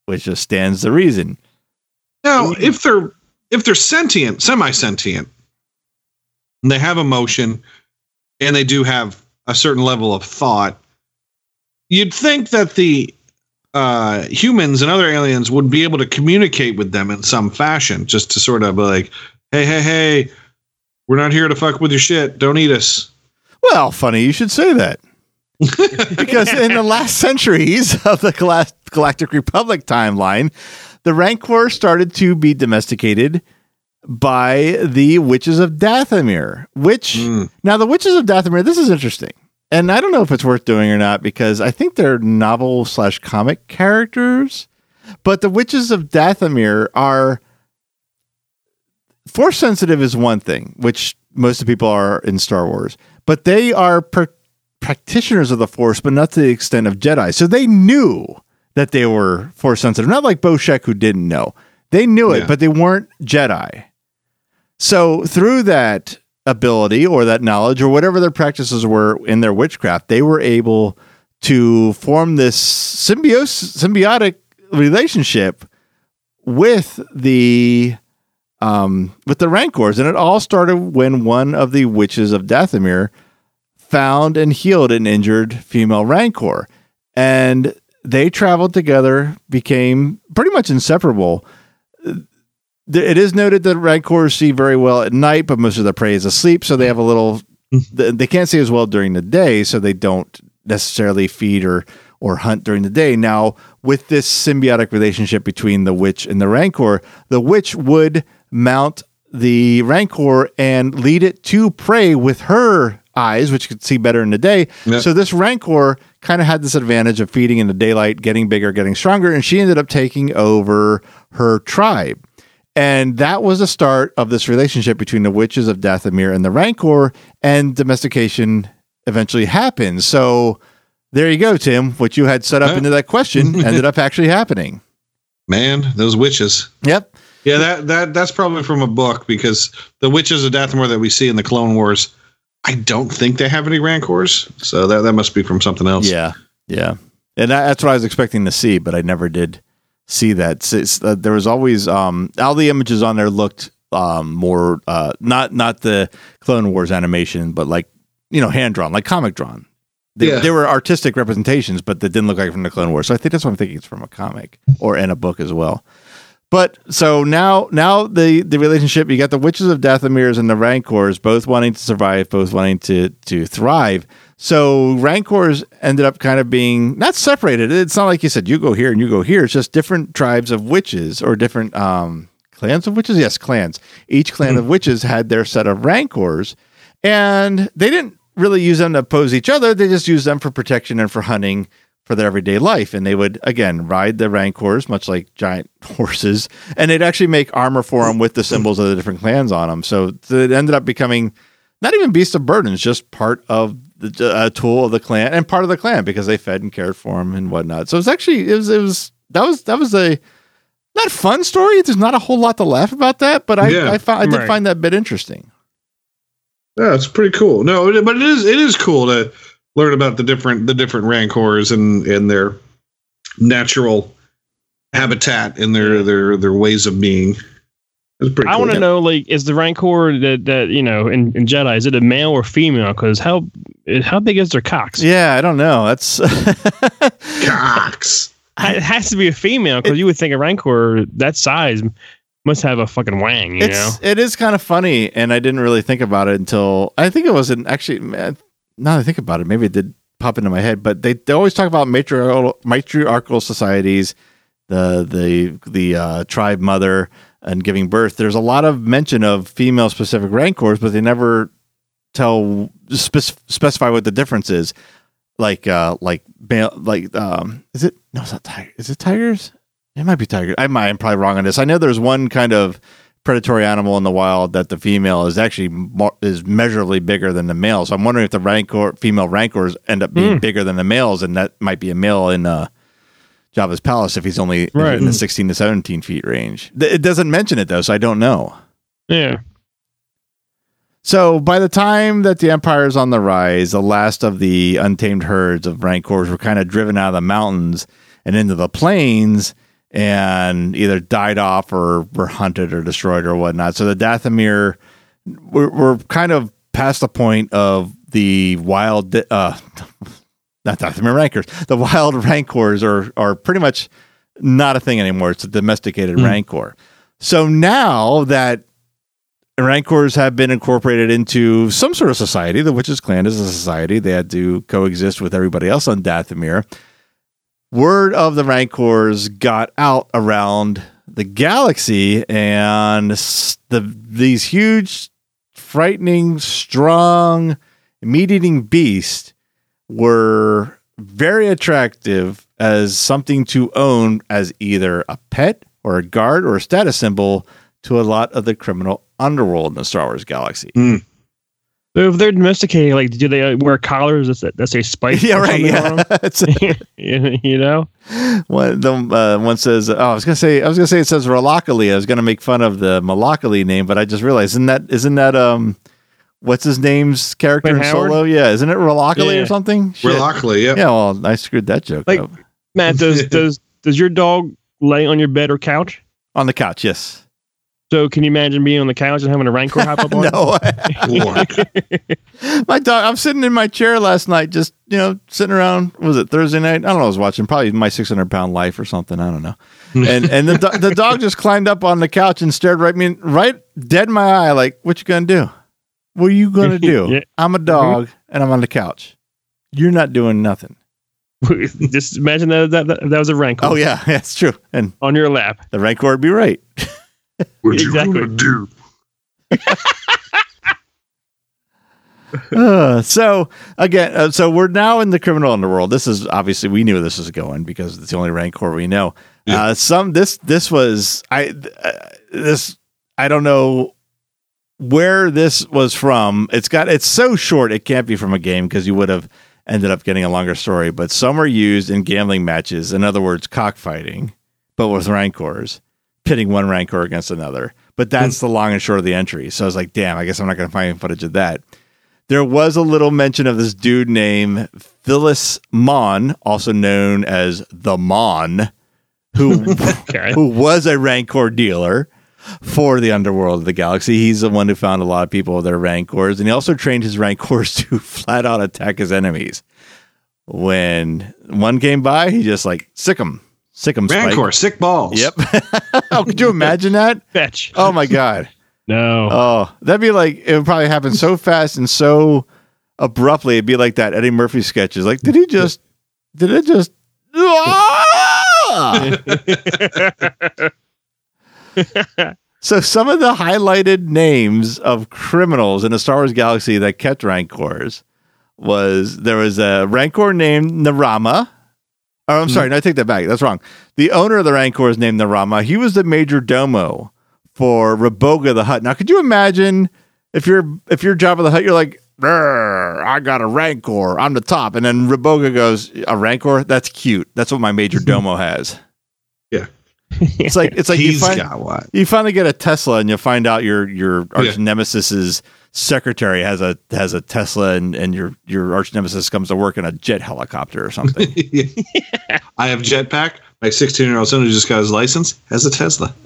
[SPEAKER 1] which just stands to reason.
[SPEAKER 3] Now, if they're if they're sentient, semi-sentient, they have emotion, and they do have a certain level of thought, you'd think that the uh, humans and other aliens would be able to communicate with them in some fashion, just to sort of be like, "Hey, hey, hey, we're not here to fuck with your shit. Don't eat us."
[SPEAKER 1] Well, funny you should say that. because in the last centuries of the Galactic Republic timeline, the Rancor started to be domesticated by the witches of Dathomir. Which
[SPEAKER 3] Mm.
[SPEAKER 1] now the witches of Dathomir, this is interesting, and I don't know if it's worth doing or not because I think they're novel slash comic characters, but the witches of Dathomir are force sensitive is one thing, which most of the people are in Star Wars, but they are pr- practitioners of the Force, but not to the extent of Jedi. So they knew that they were Force sensitive, not like Bo Shek who didn't know. They knew it,
[SPEAKER 3] Yeah.
[SPEAKER 1] but they weren't Jedi. So through that ability or that knowledge or whatever their practices were in their witchcraft, they were able to form this symbiosis, symbiotic relationship with the um, with the Rancors, and it all started when one of the witches of Dathomir found and healed an injured female Rancor, and they traveled together, became pretty much inseparable. It is noted that Rancors see very well at night, but most of their prey is asleep, so they have a little. Mm-hmm. They can't see as well during the day, so they don't necessarily feed or or hunt during the day. Now, with this symbiotic relationship between the witch and the Rancor, the witch would mount the Rancor and lead it to prey with her eyes, which could see better in the day. So this Rancor kind of had this advantage of feeding in the daylight, getting bigger, getting stronger, and she ended up taking over her tribe. And that was the start of this relationship between the witches of Dathomir and the Rancor, and domestication eventually happened. So there you go, Tim. What you had set up into that question ended up actually happening.
[SPEAKER 3] Man, those witches.
[SPEAKER 1] Yep.
[SPEAKER 3] Yeah, that that that's probably from a book because the witches of Dathomir that we see in the Clone Wars, I don't think they have any Rancors. So that that must be from something else.
[SPEAKER 1] Yeah, yeah, and that, that's what I was expecting to see, but I never did see that. Uh, there was always um, all the images on there looked um, more uh, not not the Clone Wars animation, but like you know hand drawn, like comic drawn. They,
[SPEAKER 3] Yeah.
[SPEAKER 1] they were artistic representations, but that didn't look like from the Clone Wars. So I think that's what I'm thinking. It's from a comic or in a book as well. But so now, now the the relationship you got the witches of Dathomir and the Rancors both wanting to survive, both wanting to to thrive. So Rancors ended up kind of being not separated. It's not like you said you go here and you go here. It's just different tribes of witches or different um, clans of witches. Yes, clans. Each clan of witches had their set of Rancors, and they didn't really use them to oppose each other. They just used them for protection and for hunting for their everyday life. And they would, again, ride the Rancors, much like giant horses, and they'd actually make armor for them with the symbols of the different clans on them. So it ended up becoming not even beasts of burdens, just part of the uh, tool of the clan and part of the clan because they fed and cared for them and whatnot. So it's actually, it was, it was, that was, that was a, not a fun story. There's not a whole lot to laugh about that, but I,
[SPEAKER 3] Yeah,
[SPEAKER 1] I, found, I did
[SPEAKER 2] right.
[SPEAKER 1] find that bit interesting.
[SPEAKER 3] Yeah, it's pretty cool. No, but it is it is cool to learn about the different the different rancors and and their natural habitat and their their their ways of being. It's pretty
[SPEAKER 2] I
[SPEAKER 3] cool.
[SPEAKER 2] want to know, like, is the Rancor that that you know in, in Jedi is it a male or female? Because how how big is their cocks?
[SPEAKER 1] Yeah, I don't know. That's
[SPEAKER 3] cocks.
[SPEAKER 2] It has to be a female because you would think a Rancor that size must have a fucking wang. You know,
[SPEAKER 1] it's kind of funny, and I didn't really think about it until I think it was an actually. Now that I think about it, maybe it did pop into my head. But they, they always talk about matriarchal, matriarchal societies, the the the uh, tribe mother and giving birth. There's a lot of mention of female specific rancors, but they never tell spec- specify what the difference is. Like uh like male like um is it no it's not tiger is it tigers it might be tiger I might I'm probably wrong on this I know there's one kind of predatory animal in the wild that the female is actually more, is measurably bigger than the male so I'm wondering if the rancor female rancors end up being bigger than the males and that might be a male in uh Jabba's palace if he's only
[SPEAKER 2] Right.
[SPEAKER 1] in the 16 to 17 feet range it doesn't mention it though so I don't know
[SPEAKER 2] yeah.
[SPEAKER 1] so by the time that the empire is on the rise, the last of the untamed herds of rancors were kind of driven out of the mountains and into the plains and either died off or were hunted or destroyed or whatnot. So the Dathomir were, were kind of past the point of the wild, uh, not Dathomir rancors, the wild rancors are, are pretty much not a thing anymore. It's a domesticated hmm. rancor. So now that Rancors have been incorporated into some sort of society. The Witches Clan is a society. They had to coexist with everybody else on Dathomir. Word of the Rancors got out around the galaxy, and the these huge, frightening, strong, meat-eating beasts were very attractive as something to own as either a pet or a guard or a status symbol to a lot of the criminal underworld in the Star Wars galaxy.
[SPEAKER 2] So if they're domesticated, like, do they uh, wear collars that that say spice?
[SPEAKER 1] Yeah, right. Yeah, it's,
[SPEAKER 2] 'em? you you know,
[SPEAKER 1] one, the, uh, one says, "Oh, I was gonna say, I was gonna say it says Ralakili. I was gonna make fun of the Malakili name, but I just realized, isn't that, isn't that, um, what's his name's character
[SPEAKER 2] Clint
[SPEAKER 1] in
[SPEAKER 2] Howard?
[SPEAKER 1] Solo? Yeah, isn't it Ralakili
[SPEAKER 2] Yeah.
[SPEAKER 1] or something? Shit.
[SPEAKER 3] Yeah.
[SPEAKER 1] Yeah, well, I screwed that joke
[SPEAKER 2] Like-
[SPEAKER 1] up.
[SPEAKER 2] Matt. Does does does your dog lay on your bed or couch?
[SPEAKER 1] on the couch. Yes.
[SPEAKER 2] So can you imagine being on the couch and having a rancor hop up on? it?
[SPEAKER 1] No, my dog. I'm sitting in my chair last night, just you know, sitting around. Was it Thursday night? I don't know. I was watching probably my 600 pound life or something. I don't know. And and the do- the dog just climbed up on the couch and stared right me right dead in my eye, like, "What you gonna do? What are you gonna do?
[SPEAKER 2] Yeah.
[SPEAKER 1] I'm a dog and I'm on the couch. You're not doing nothing."
[SPEAKER 2] Just imagine that, that that that was a rancor.
[SPEAKER 1] Oh yeah, that's true. And
[SPEAKER 2] on your lap.
[SPEAKER 1] the rancor would be right.
[SPEAKER 3] What you
[SPEAKER 2] Exactly.
[SPEAKER 3] gonna do?
[SPEAKER 1] Uh, so again, uh, so we're now in the criminal underworld. This is obviously we knew this was going because it's the only rancor we know.
[SPEAKER 3] Yeah.
[SPEAKER 1] Uh, some this this was I uh, this I don't know where this was from. It's got it's so short it can't be from a game because you would have ended up getting a longer story. But some are used in gambling matches. In other words, cockfighting, but with rancors, pitting one rancor against another. But that's the long and short of the entry. So I was like, damn, I guess I'm not going to find footage of that. There was a little mention of this dude named Phyllis Mon, also known as the Mon, who who was a Rancor dealer for the underworld of the galaxy. He's the one who found a lot of people with their Rancors, and he also trained his Rancors to flat out attack his enemies. When one came by, he just like sick him, sick him. Spike.
[SPEAKER 3] Sick balls.
[SPEAKER 1] Yep. oh, could you imagine that?
[SPEAKER 2] Fetch.
[SPEAKER 1] Oh my god.
[SPEAKER 2] No.
[SPEAKER 1] Oh, that'd be like it would probably happen so fast and so abruptly. It'd be like that Eddie Murphy sketches. Like, did he just? Did it just? Ah! So some of the highlighted names of criminals in the Star Wars galaxy that kept rancors was there was a rancor named Narama. Oh, I'm hmm. sorry, no, I take that back. That's wrong. The owner of the rancor is named Narama. He was the major domo for Raboga the Hutt. Now, could you imagine if you're if you're Jabba the Hutt, you're like, I got a rancor, I'm the top, and then Raboga goes, a rancor? That's cute. That's what my major domo has.
[SPEAKER 3] Yeah.
[SPEAKER 1] It's like it's like you find,
[SPEAKER 3] got what?
[SPEAKER 1] you finally get a Tesla and you find out your your arch
[SPEAKER 3] Yeah.
[SPEAKER 1] nemesis's secretary has a has a Tesla and, and your your arch nemesis comes to work in a jet helicopter or something.
[SPEAKER 3] I have jetpack. My 16 year old son who just got his license has a Tesla.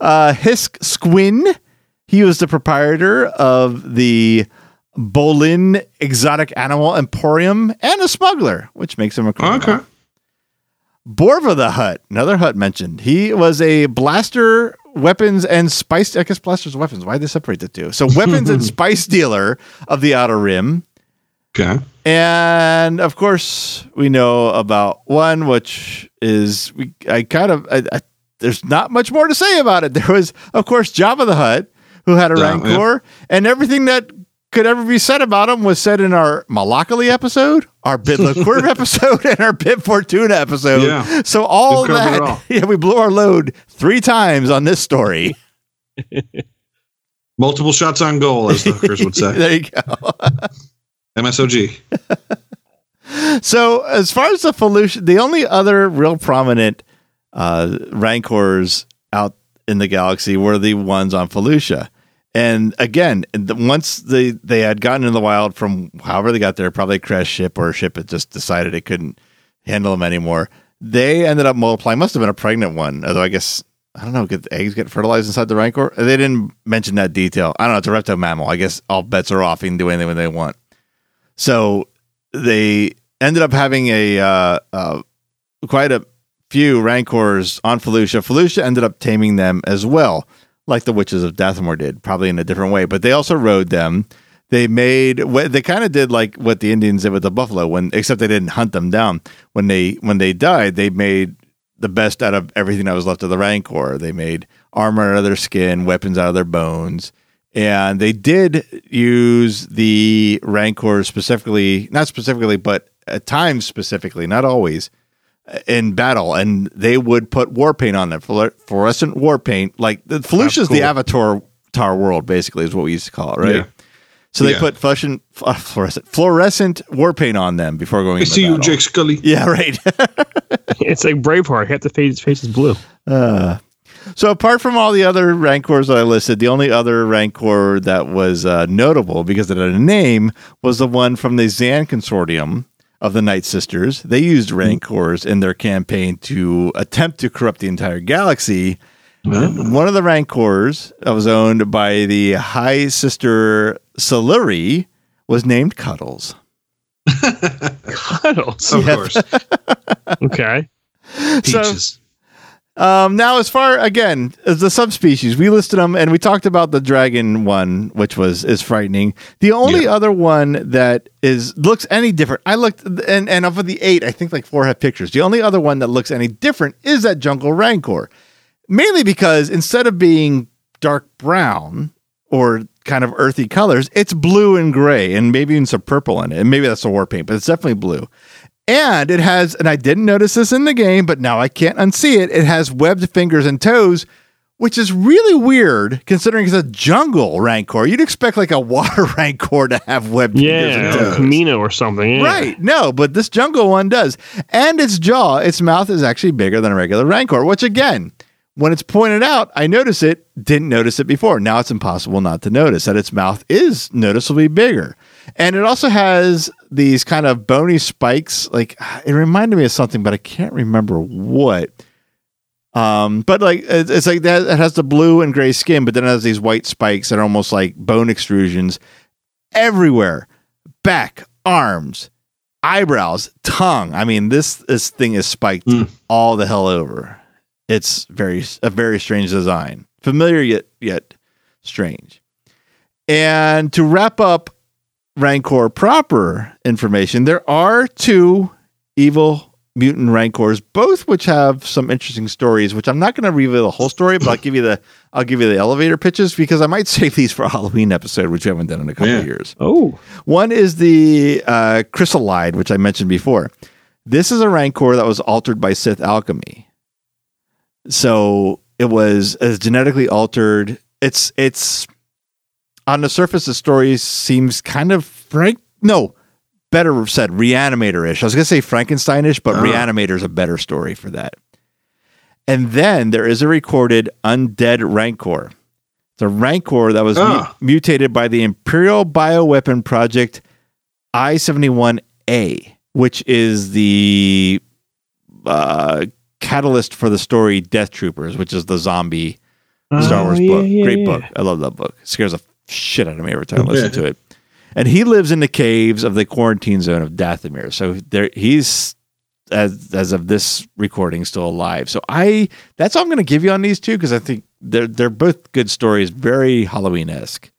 [SPEAKER 1] Uh, Hisk Squin, he was the proprietor of the Bolin Exotic Animal Emporium and a smuggler, which makes him a criminal.
[SPEAKER 3] Okay.
[SPEAKER 1] Borvo the Hutt, another Hut mentioned. He was a blaster, weapons, and spice. I guess blasters, weapons. Why did they separate the two? So, weapons and spice dealer of the Outer Rim.
[SPEAKER 3] Okay.
[SPEAKER 1] And of course, we know about one, which is we. I kind of. I, I, there's not much more to say about it. There was, of course, Jabba the Hutt, who had a
[SPEAKER 3] Yeah,
[SPEAKER 1] Rancor, and everything that could ever be said about him was said in our Malakili episode, our Bidlo Kwerve episode, and our Bib Fortuna episode.
[SPEAKER 3] Yeah.
[SPEAKER 1] So all that,
[SPEAKER 3] all.
[SPEAKER 1] yeah, we blew our load three times on this story.
[SPEAKER 3] Multiple shots on goal, as the hookers would say.
[SPEAKER 1] there you go.
[SPEAKER 3] MSOG.
[SPEAKER 1] So as far as the Felucia, the only other real prominent uh, Rancors out in the galaxy were the ones on Felucia. And again, once they they had gotten in the wild from however they got there, probably a crash ship or a ship that just decided it couldn't handle them anymore. They ended up multiplying. Must have been a pregnant one, although I guess I don't know. The eggs get fertilized inside the Rancor? They didn't mention that detail. I don't know. It's a reptile mammal. I guess all bets are off. You can do anything when they want. So they ended up having a uh, uh, quite a few rancors on Felucia. Felucia ended up taming them as well, like the witches of Dathomir did, probably in a different way. But they also rode them. They made they kind of did like what the Indians did with the buffalo, when except they didn't hunt them down. When they when they died, they made the best out of everything that was left of the rancor. They made armor out of their skin, weapons out of their bones. And they did use the Rancor specifically, not specifically, but at times specifically, not always, in battle. And they would put war paint on them, fluorescent war paint. Like the Felucia's the
[SPEAKER 3] cool.
[SPEAKER 1] Avatar Tar world, basically, is what we used to call it, right?
[SPEAKER 3] Yeah.
[SPEAKER 1] So they
[SPEAKER 3] Yeah.
[SPEAKER 1] put fluorescent, uh, fluorescent, fluorescent war paint on them before going
[SPEAKER 3] I
[SPEAKER 1] into
[SPEAKER 3] see you,
[SPEAKER 1] battle.
[SPEAKER 3] Jake Sully.
[SPEAKER 1] Yeah, right.
[SPEAKER 2] It's like Braveheart. Half the face, face is blue.
[SPEAKER 1] Uh, so apart from all the other rancors that I listed, the only other rancor that was uh, notable because it had a name was the one from the Zann consortium of the Night Sisters. They used hmm. rancors in their campaign to attempt to corrupt the entire galaxy. One of the rancors that was owned by the High Sister Silri was named Cuddles.
[SPEAKER 2] Cuddles.
[SPEAKER 3] Of course.
[SPEAKER 2] Okay.
[SPEAKER 3] Peaches.
[SPEAKER 1] Um, now, as far again as the subspecies, we listed them and we talked about the dragon one, which was is frightening. The only
[SPEAKER 3] Yeah.
[SPEAKER 1] other one that is looks any different, I looked and and of the eight, I think like four have pictures. The only other one that looks any different is that jungle rancor, mainly because instead of being dark brown or kind of earthy colors, it's blue and gray and maybe even some purple in it. And maybe that's the war paint, but it's definitely blue. And it has, and I didn't notice this in the game, but now I can't unsee it. It has webbed fingers and toes, which is really weird considering it's a jungle rancor. You'd expect like a water rancor to have webbed fingers and toes.
[SPEAKER 2] Kamino or something. Yeah.
[SPEAKER 1] Right. No, but this jungle one does. And its jaw, its mouth is actually bigger than a regular rancor, which again, when it's pointed out, I notice it, didn't notice it before. Now it's impossible not to notice that its mouth is noticeably bigger. And it also has these kind of bony spikes. Like it reminded me of something, but I can't remember what. Um, but like it's, like that. It has the blue and gray skin, but then it has these white spikes that are almost like bone extrusions everywhere. Back, arms, eyebrows, tongue. I mean, this this thing is spiked
[SPEAKER 3] Mm.
[SPEAKER 1] all the hell over. It's very a very strange design, familiar yet yet strange. And to wrap up Rancor proper information, there are two evil mutant Rancors, both which have some interesting stories. Which I'm not going to reveal the whole story, but I'll give you the I'll give you the elevator pitches because I might save these for a Halloween episode, which we haven't done in a couple
[SPEAKER 3] Yeah.
[SPEAKER 1] of years.
[SPEAKER 2] Oh,
[SPEAKER 1] One is the uh, chrysalide, which I mentioned before. This is a rancor that was altered by Sith alchemy. So it was as genetically altered. It's it's on the surface. The story seems kind of frank. No, better said, reanimator-ish. I was gonna say Frankenstein-ish, but
[SPEAKER 3] Ah.
[SPEAKER 1] reanimator is a better story for that. And then there is a recorded undead rancor. It's a rancor that was mu-
[SPEAKER 3] Ah.
[SPEAKER 1] mutated by the Imperial Bioweapon Project I 71A, which is the uh, catalyst for the story Death Troopers, which is the zombie Star
[SPEAKER 2] Oh,
[SPEAKER 1] Wars
[SPEAKER 2] yeah,
[SPEAKER 1] book.
[SPEAKER 2] yeah,
[SPEAKER 1] Great
[SPEAKER 2] yeah.
[SPEAKER 1] book. I love that book. It scares the shit out of me every time I listen to it. And he lives in the caves of the quarantine zone of Dathomir. So there he's as as of this recording still alive. So I that's all I'm going to give you on these two because I think they're they're both good stories, very Halloween esque,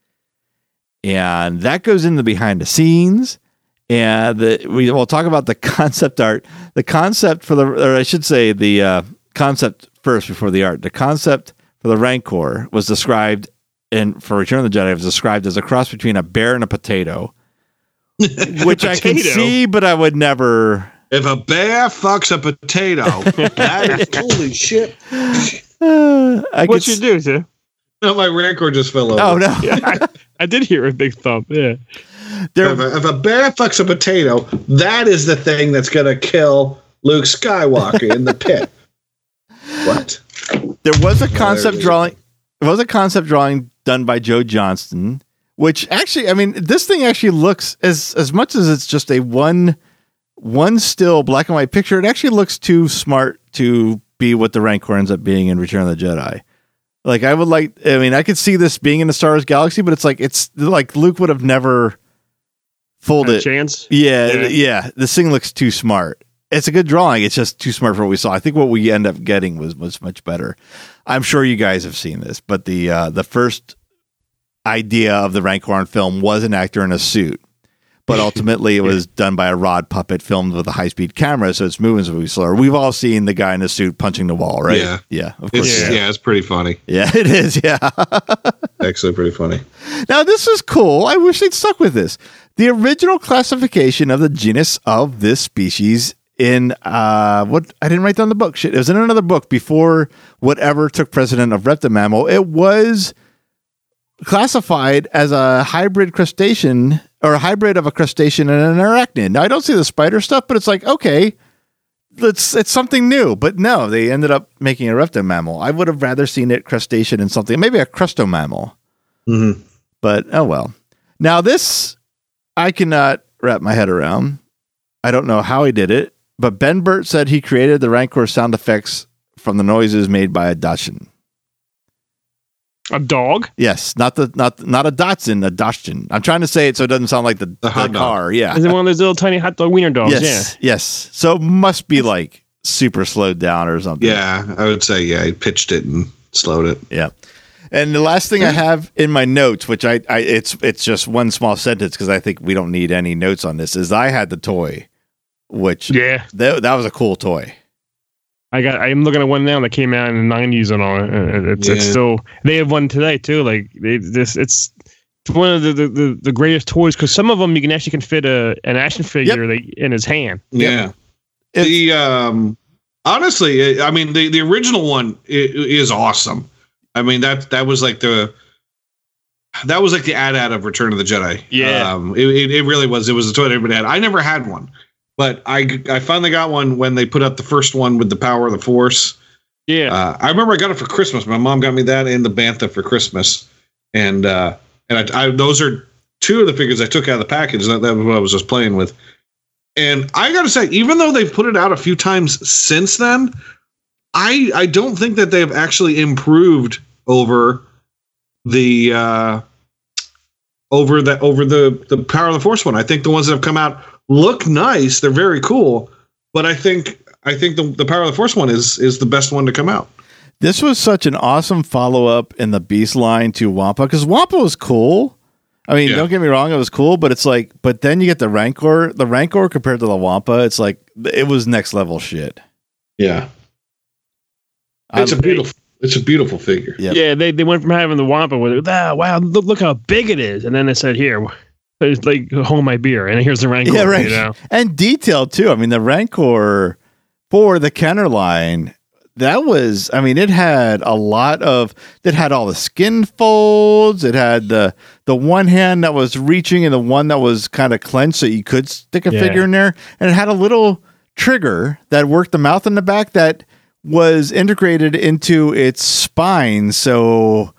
[SPEAKER 1] and that goes in the behind the scenes. And the, we will talk about the concept art. The concept for the, or I should say, the uh, concept first before the art. The concept for the Rancor was described in for Return of the Jedi was described as a cross between a bear and a potato, which I can see, but I would never.
[SPEAKER 3] If a bear fucks a potato, that is holy shit.
[SPEAKER 1] Uh,
[SPEAKER 2] What
[SPEAKER 1] could
[SPEAKER 2] you do, sir?
[SPEAKER 3] No, my rancor just fell over.
[SPEAKER 1] Oh no!
[SPEAKER 2] Yeah, I, I did hear a big thump. Yeah.
[SPEAKER 1] There,
[SPEAKER 3] If a, if a bear fucks a potato, that is the thing that's gonna kill Luke Skywalker in the pit. What?
[SPEAKER 1] there was a concept
[SPEAKER 3] there's-
[SPEAKER 1] drawing. There was a concept drawing done by Joe Johnston, which actually, I mean, this thing actually looks as as much as it's just a one one still black and white picture. It actually looks too smart to be what the Rancor ends up being in Return of the Jedi. Like I would like, I mean, I could see this being in the Star Wars galaxy, but it's like it's like Luke would have never it.
[SPEAKER 2] chance.
[SPEAKER 1] Yeah,
[SPEAKER 2] Yeah.
[SPEAKER 1] yeah, This thing looks too smart. It's a good drawing. It's just too smart for what we saw. I think what we end up getting was was much better. I'm sure you guys have seen this, but the uh, the first idea of the Rancor on film was an actor in a suit, but ultimately it was done by a rod puppet filmed with a high speed camera, so its movements will be slower. We've all seen the guy in the suit punching the wall, right?
[SPEAKER 3] Yeah.
[SPEAKER 1] yeah, of course.
[SPEAKER 3] It's,
[SPEAKER 2] Yeah.
[SPEAKER 3] yeah. it's pretty funny.
[SPEAKER 1] Yeah, it is. Yeah.
[SPEAKER 3] Actually, pretty funny.
[SPEAKER 1] Now this is cool. I wish they'd stuck with this. The original classification of the genus of this species in uh what I didn't write down the book. Shit, it was in another book before whatever took precedent of reptomammal. It was classified as a hybrid crustacean or a hybrid of a crustacean and an arachnid. Now I don't see the spider stuff, but it's like okay, it's it's something new. But no, they ended up making a reptomammal. I would have rather seen it crustacean and something, maybe a crustomammal
[SPEAKER 3] Mm-hmm.
[SPEAKER 1] but oh well. Now this I cannot wrap my head around. I don't know how he did it, but Ben Burtt said he created the Rancor sound effects from the noises made by a Dachshund.
[SPEAKER 2] A dog.
[SPEAKER 1] Yes, not the not not a Datsun, a Dachshund. I'm trying to say it so it doesn't sound like the, the,
[SPEAKER 3] hot dog.
[SPEAKER 1] car. Yeah.
[SPEAKER 2] Is it one of those little tiny hot dog wiener dogs?
[SPEAKER 1] yes. Yes. So it must be like super slowed down or something.
[SPEAKER 3] Yeah, I would say yeah. He pitched it and slowed it.
[SPEAKER 1] Yeah. And the last thing I have in my notes, which I, I it's it's just one small sentence because I think we don't need any notes on this, is I had the toy, which
[SPEAKER 2] Yeah. Yeah.
[SPEAKER 1] that, that was a cool toy.
[SPEAKER 2] I got. I'm looking at one now that came out in the '90s and all. and It's, it's still. They have one today too. Like they, this, it's it's one of the the, the, the greatest toys because some of them you can actually can fit a an action figure like, in his hand.
[SPEAKER 3] Yeah.
[SPEAKER 1] It's-
[SPEAKER 3] the um, honestly, I mean, the the original one is awesome. I mean that that was like the that was like the ad ad of Return of the Jedi.
[SPEAKER 2] Yeah.
[SPEAKER 3] um, it, it, it really was. It was a toy that everybody had. I never had one, but I I finally got one when they put up the first one with the power of the Force.
[SPEAKER 2] Yeah.
[SPEAKER 3] Uh, I remember I got it for Christmas. My mom got me that and the Bantha for Christmas, and uh, and I, I those are two of the figures I took out of the package. That, that was what I was just playing with. And I got to say, even though they've put it out a few times since then, I I don't think that they've actually improved over the uh, over the over the the Power of the Force one. I think the ones that have come out look nice. They're very cool, but I think I think the, the Power of the Force one is is the best one to come out.
[SPEAKER 1] This was such an awesome follow up in the Beast line to Wampa because Wampa was cool. I mean,
[SPEAKER 3] Yeah.
[SPEAKER 1] don't get me wrong, it was cool, but it's like, but then you get the Rancor. The Rancor compared to the Wampa, it's like it was next level shit.
[SPEAKER 3] Yeah, it's a beautiful it's a beautiful figure.
[SPEAKER 1] Yep.
[SPEAKER 2] Yeah. They, they went from having the Wampa with it. Ah, wow. Look, look how big it is. And then they said, here, it's like hold my beer. And here's the Rancor.
[SPEAKER 1] yeah, right.
[SPEAKER 2] You know?
[SPEAKER 1] And detailed too. I mean, the Rancor for the Kenner line, that was, I mean, it had a lot of, it had all the skin folds. It had the the one hand that was reaching and the one that was kind of clenched so you could stick a
[SPEAKER 2] Yeah.
[SPEAKER 1] figure in there. And it had a little trigger that worked the mouth in the back that was integrated into its spine. So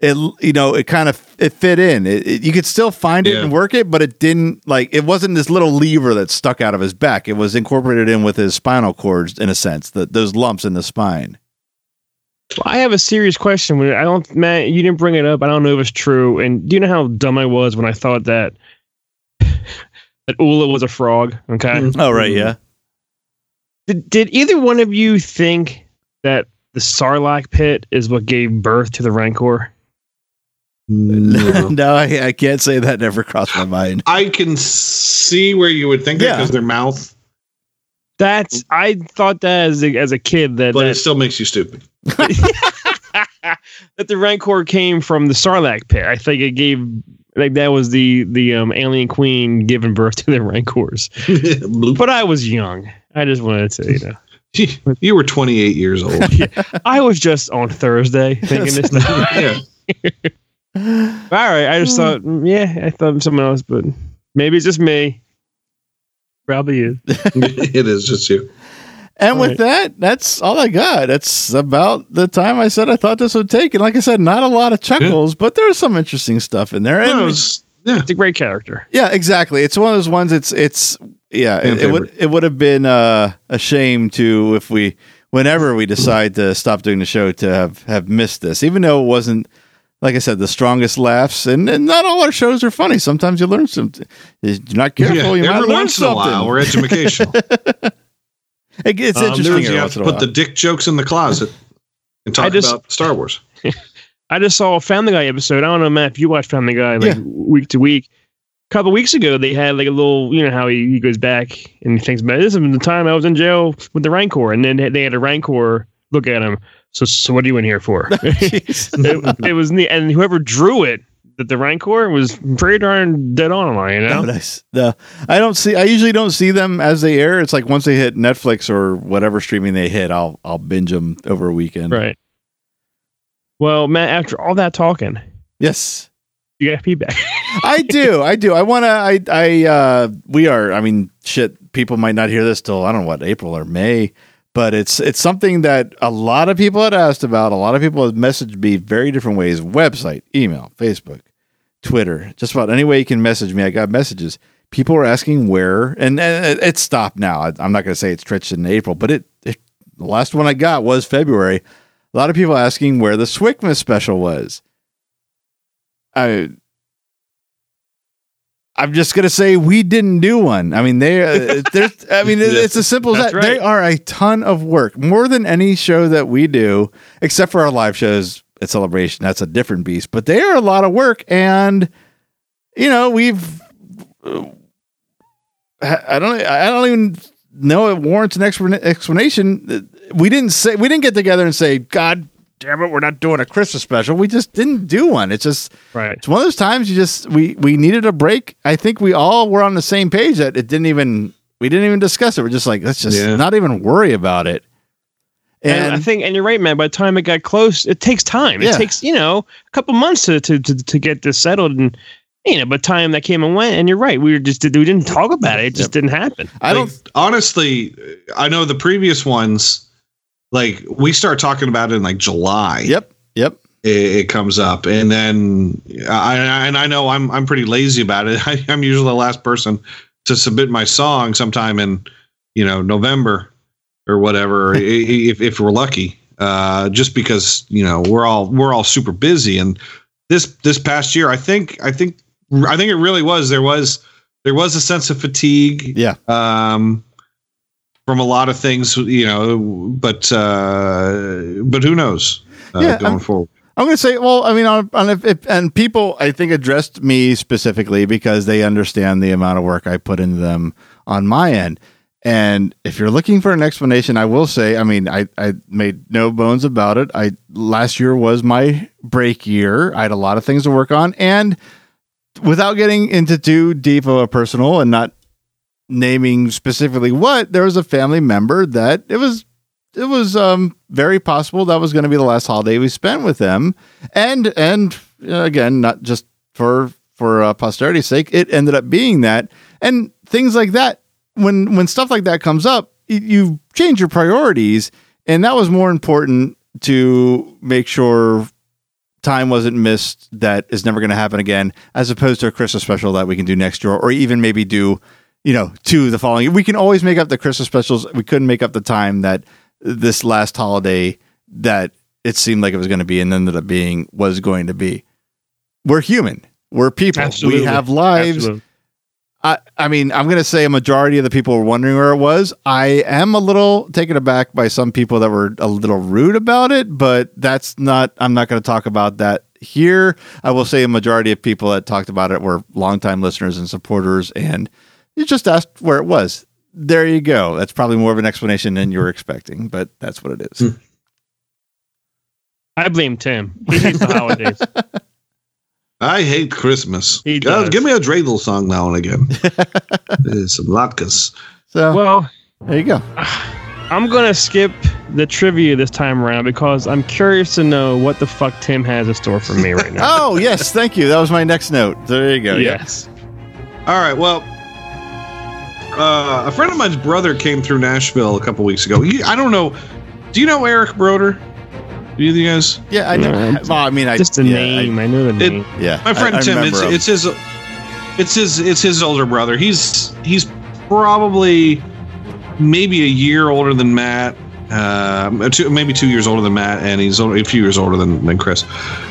[SPEAKER 1] it you know it kind of it fit in. It, it- you could still find it
[SPEAKER 3] Yeah.
[SPEAKER 1] and work it, but it didn't like it wasn't this little lever that stuck out of his back. It was incorporated in with his spinal cords in a sense. That those lumps in the spine.
[SPEAKER 2] Well, I have a serious question. I don't, Matt, you didn't bring it up. I don't know if it's true. And do you know how dumb I was when I thought that that Oola was a frog? Okay.
[SPEAKER 1] Oh right, yeah.
[SPEAKER 2] Did, did either one of you think that the Sarlacc pit is what gave birth to the Rancor?
[SPEAKER 3] No.
[SPEAKER 1] no, I, I can't say that never crossed my mind.
[SPEAKER 3] I can see where you would think that because their mouth,
[SPEAKER 2] That's I thought that as a, as a kid that
[SPEAKER 3] but it still makes you stupid.
[SPEAKER 2] that the Rancor came from the Sarlacc pit. I think it gave like that was the the um, alien queen giving birth to the Rancors. But I was young. I just wanted to, you know.
[SPEAKER 3] you were 28 years old.
[SPEAKER 2] I was just on Thursday thinking this.
[SPEAKER 3] yeah.
[SPEAKER 2] All right, I just thought, mm, yeah, I thought someone else, but maybe it's just me. Probably you.
[SPEAKER 3] it is just you.
[SPEAKER 1] And with
[SPEAKER 2] Right.
[SPEAKER 1] that, that's all I got. That's about the time I said I thought this would take. And like I said, not a lot of chuckles, but there's some interesting stuff in there. And
[SPEAKER 3] No, it was- yeah.
[SPEAKER 2] It's a great character.
[SPEAKER 1] yeah, exactly. It's one of those ones. It's it's yeah. It, it would it would have been uh, a shame to if we whenever we decide to stop doing the show to have have missed this, even though it wasn't. Like I said, the strongest laughs, and, and not all our shows are funny. Sometimes you learn something. If you're not careful,
[SPEAKER 3] Yeah,
[SPEAKER 1] you might
[SPEAKER 3] every
[SPEAKER 1] learn
[SPEAKER 3] once in a
[SPEAKER 1] something.
[SPEAKER 3] while, we're educational.
[SPEAKER 1] It- it's
[SPEAKER 3] Um,
[SPEAKER 1] interesting.
[SPEAKER 3] you have to put the dick jokes in the closet and talk
[SPEAKER 2] just-
[SPEAKER 3] about Star Wars.
[SPEAKER 2] I just saw a Family Guy episode. I don't know, Matt, if you watch Family Guy like
[SPEAKER 1] Yeah.
[SPEAKER 2] week to week. A couple weeks ago, they had like a little, you know, how he, he goes back and he thinks about this is the time I was in jail with the Rancor, and then they had a Rancor look at him. So, so what are you in here for? it, it was neat, and whoever drew it, that the Rancor was pretty darn dead on, it, you know.
[SPEAKER 1] Oh, nice. No, I don't see. I usually don't see them as they air. It's like once they hit Netflix or whatever streaming they hit, I'll I'll binge them over a weekend.
[SPEAKER 2] Right. Well, Matt, after all that talking,
[SPEAKER 1] Yes,
[SPEAKER 2] you got feedback.
[SPEAKER 1] I do. I do. I want to. I. I. Uh, we are. I mean, shit. People might not hear this till I don't know what April or May, but it's it's something that a lot of people had asked about. A lot of people have messaged me very different ways: website, email, Facebook, Twitter, just about any way you can message me. I got messages. People are asking where, and, and it- it's stopped now. I, I'm not going to say it's stretched in April, but it, it. The last one I got was February. A lot of people asking where the Swickmas special was. I I'm just gonna say we didn't do one. I mean, they. Uh, there's. I mean, it- it's as simple as
[SPEAKER 2] That's
[SPEAKER 1] that. They are a ton of work, more than any show that we do, except for our live shows at Celebration. That's a different beast, but they are a lot of work, and you know, we've. uh, I don't. I don't even know it warrants an explanation. We didn't say we didn't get together and say, "God damn it, we're not doing a Christmas special." We just didn't do one. It's just
[SPEAKER 2] right.
[SPEAKER 1] it's one of those times you just we we needed a break. I think we all were on the same page that it didn't even we didn't even discuss it. We're just like let's just
[SPEAKER 3] Yeah.
[SPEAKER 1] not even worry about it.
[SPEAKER 2] And,
[SPEAKER 1] And,
[SPEAKER 2] I think, and you're right, man. By the time it got close, it takes time. It
[SPEAKER 1] Yeah.
[SPEAKER 2] takes you know a couple months to to, to to get this settled, and you know, but time that came and went, and you're right, we were just we didn't talk about it. It just didn't happen.
[SPEAKER 1] I
[SPEAKER 3] Like,
[SPEAKER 1] don't.
[SPEAKER 3] honestly. I know the previous ones, like we start talking about it in like July.
[SPEAKER 1] Yep. Yep.
[SPEAKER 3] It, it comes up, and then I and I know I'm I'm pretty lazy about it. I, I'm usually the last person to submit my song sometime in you know November or whatever, if if we're lucky. Uh, just because you know we're all we're all super busy, and this this past year, I think I think I think it really was there was there was a sense of fatigue
[SPEAKER 1] Yeah.
[SPEAKER 3] um, from a lot of things, you know. But uh, but who knows uh,
[SPEAKER 1] Yeah,
[SPEAKER 3] going
[SPEAKER 1] I'm-
[SPEAKER 3] forward?
[SPEAKER 1] I'm going to say, well, I mean, on, on if, if, and people, I think, addressed me specifically because they understand the amount of work I put into them on my end. And if you're looking for an explanation, I will say, I mean, I, I made no bones about it. I last year was my break year. I had a lot of things to work on, and without getting into too deep of a personal and not naming specifically what, there was a family member that it was it was um, very possible that was going to be the last holiday we spent with them, and and uh, again, not just for for uh, posterity's sake, it ended up being that, and things like that. When when stuff like that comes up, you change your priorities, and that was more important to make sure time wasn't missed that is never going to happen again, as opposed to a Christmas special that we can do next year, or even maybe do, you know, to the following. We can always make up the Christmas specials. We couldn't make up the time that this last holiday that it seemed like it was going to be and ended up being was going to be. We're human. We're people.
[SPEAKER 2] Absolutely.
[SPEAKER 1] We have lives.
[SPEAKER 2] Absolutely.
[SPEAKER 1] I, I mean, I'm going to say a majority of the people were wondering where it was. I am a little taken aback by some people that were a little rude about it, but that's not, I'm not going to talk about that here. I will say a majority of people that talked about it were longtime listeners and supporters, and you just asked where it was. There you go. That's probably more of an explanation than you were expecting, but that's what it is.
[SPEAKER 2] I blame Tim. He hates the holidays.
[SPEAKER 3] I hate Christmas.
[SPEAKER 2] He
[SPEAKER 3] God,
[SPEAKER 2] does.
[SPEAKER 3] give me a dreidel song now and again. Uh, Some latkes.
[SPEAKER 1] So
[SPEAKER 2] well,
[SPEAKER 1] there you go.
[SPEAKER 2] I'm gonna skip the trivia this time around because I'm curious to know what the fuck Tim has in store for me right now.
[SPEAKER 1] Oh, yes. Thank you. That was my next note. There you go. Yeah.
[SPEAKER 2] yes.
[SPEAKER 3] All right. Well, uh, a friend of mine's brother came through Nashville a couple weeks ago. He, I don't know. Do you know Eric Broder? Do you, you guys?
[SPEAKER 1] Yeah, I know.
[SPEAKER 2] No,
[SPEAKER 1] well, I mean, I
[SPEAKER 2] Just the
[SPEAKER 1] yeah,
[SPEAKER 2] name. I, know the name.
[SPEAKER 1] I, yeah.
[SPEAKER 3] My friend
[SPEAKER 1] I- I
[SPEAKER 3] Tim. It's, it's his. It's his. It's his older brother. He's he's probably maybe a year older than Matt. Um, two, maybe two years older than Matt, and he's older, a few years older than, than Chris.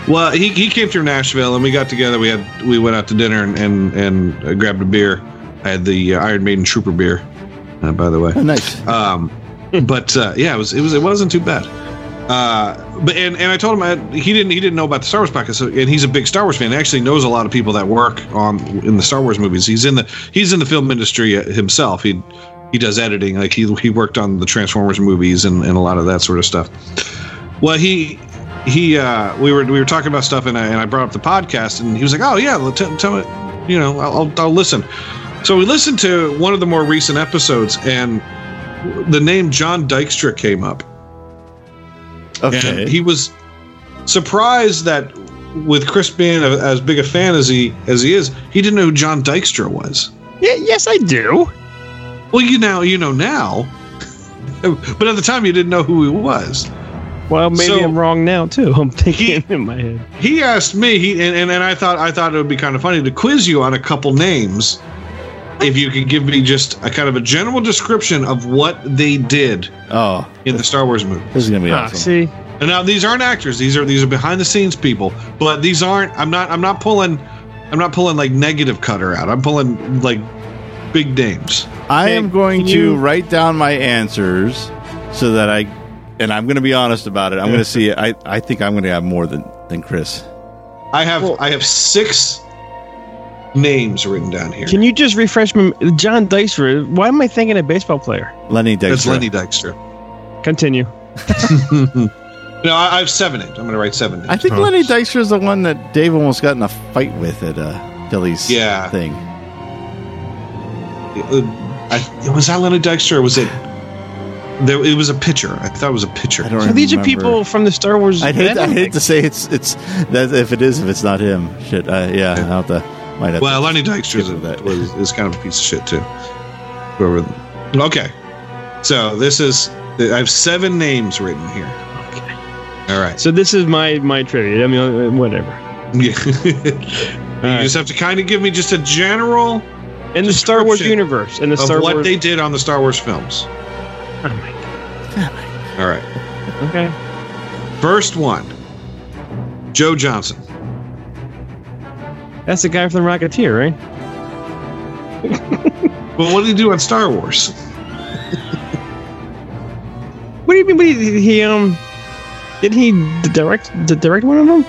[SPEAKER 3] Well, he, he came through Nashville, and we got together. We had we went out to dinner and and, and uh, grabbed a beer. I had the uh, Iron Maiden Trooper beer, uh, by the way.
[SPEAKER 1] Oh, nice.
[SPEAKER 3] Um, but uh, yeah, it was it was it wasn't too bad. Uh, but and, and I told him I, he didn't he didn't know about the Star Wars podcast, so, and he's a big Star Wars fan. He actually knows a lot of people that work on in the Star Wars movies. He's in the he's in the film industry himself. He he does editing. Like he he worked on the Transformers movies and, and a lot of that sort of stuff. Well, he he uh, we were we were talking about stuff, and I, and I brought up the podcast, and he was like, "Oh yeah, well, t- tell me, you know, I'll, I'll I'll listen." So we listened to one of the more recent episodes, and the name John Dykstra came up,
[SPEAKER 1] Okay.
[SPEAKER 3] and he was surprised that with Chris being a, as big a fan as he as he is, he didn't know who John Dykstra was.
[SPEAKER 2] Yeah, yes, I do.
[SPEAKER 3] Well, you now you know now, but at the time you didn't know who he was.
[SPEAKER 2] Well, maybe
[SPEAKER 3] So-
[SPEAKER 2] I'm wrong now too. I'm thinking in my head.
[SPEAKER 3] He asked me, he and, and, and I thought I thought it would be kind of funny to quiz you on a couple names. If you could give me just a kind of a general description of what they did
[SPEAKER 1] oh,
[SPEAKER 3] in the Star Wars movie.
[SPEAKER 1] this is gonna be
[SPEAKER 2] Ah,
[SPEAKER 1] awesome.
[SPEAKER 2] see,
[SPEAKER 3] And now these aren't actors; these are these are behind the scenes people. But these aren't. I'm not. I'm not pulling. I'm not pulling like negative cutter out. I'm pulling like big names.
[SPEAKER 1] I am going to
[SPEAKER 2] you-
[SPEAKER 1] write down my answers so that I, and I'm going to be honest about it. I'm going to see. I I think I'm going to have more than than Chris.
[SPEAKER 3] I have
[SPEAKER 2] Well-
[SPEAKER 3] I have six names written down here.
[SPEAKER 2] can you just refresh me? John Dykstra. Why am I thinking a baseball player?
[SPEAKER 1] Lenny Dykstra.
[SPEAKER 3] That's Lenny Dykstra.
[SPEAKER 2] Continue.
[SPEAKER 3] No, I, I have seven names. I'm going to write seven names.
[SPEAKER 1] I think
[SPEAKER 2] Oh.
[SPEAKER 1] Lenny Dykstra is the one that Dave almost got in a fight with at uh, Billy's
[SPEAKER 3] Yeah.
[SPEAKER 1] thing.
[SPEAKER 3] Uh, I, was that Lenny Dykstra or was it? There, it was a pitcher. I thought it was a pitcher.
[SPEAKER 1] I don't
[SPEAKER 2] So these are people from the Star Wars.
[SPEAKER 1] I'd hate,
[SPEAKER 2] I
[SPEAKER 1] hate to say it's it's that if it is if it's not him. Shit. Uh, yeah, I'll have to. Might have
[SPEAKER 3] Well,
[SPEAKER 1] to
[SPEAKER 3] Lenny Dykstra is,
[SPEAKER 1] that.
[SPEAKER 3] a- was, is kind of a piece of shit too. Whoever. Okay, so this is I have seven names written here.
[SPEAKER 2] Okay.
[SPEAKER 3] All right.
[SPEAKER 2] So this is my my trivia. I mean, uh, whatever.
[SPEAKER 3] Yeah. you
[SPEAKER 2] right.
[SPEAKER 3] just have to kind of give me just a general
[SPEAKER 2] In the Star Wars universe, in the
[SPEAKER 3] of
[SPEAKER 2] Star
[SPEAKER 3] what
[SPEAKER 2] Wars.
[SPEAKER 3] they did on the Star Wars films.
[SPEAKER 2] oh my god.
[SPEAKER 3] All right.
[SPEAKER 2] Okay.
[SPEAKER 3] First one. Joe Johnston.
[SPEAKER 2] That's the guy from the Rocketeer, right?
[SPEAKER 3] Well, what did he do on Star Wars?
[SPEAKER 2] What do you mean? What he, he um? Did he direct direct one of them?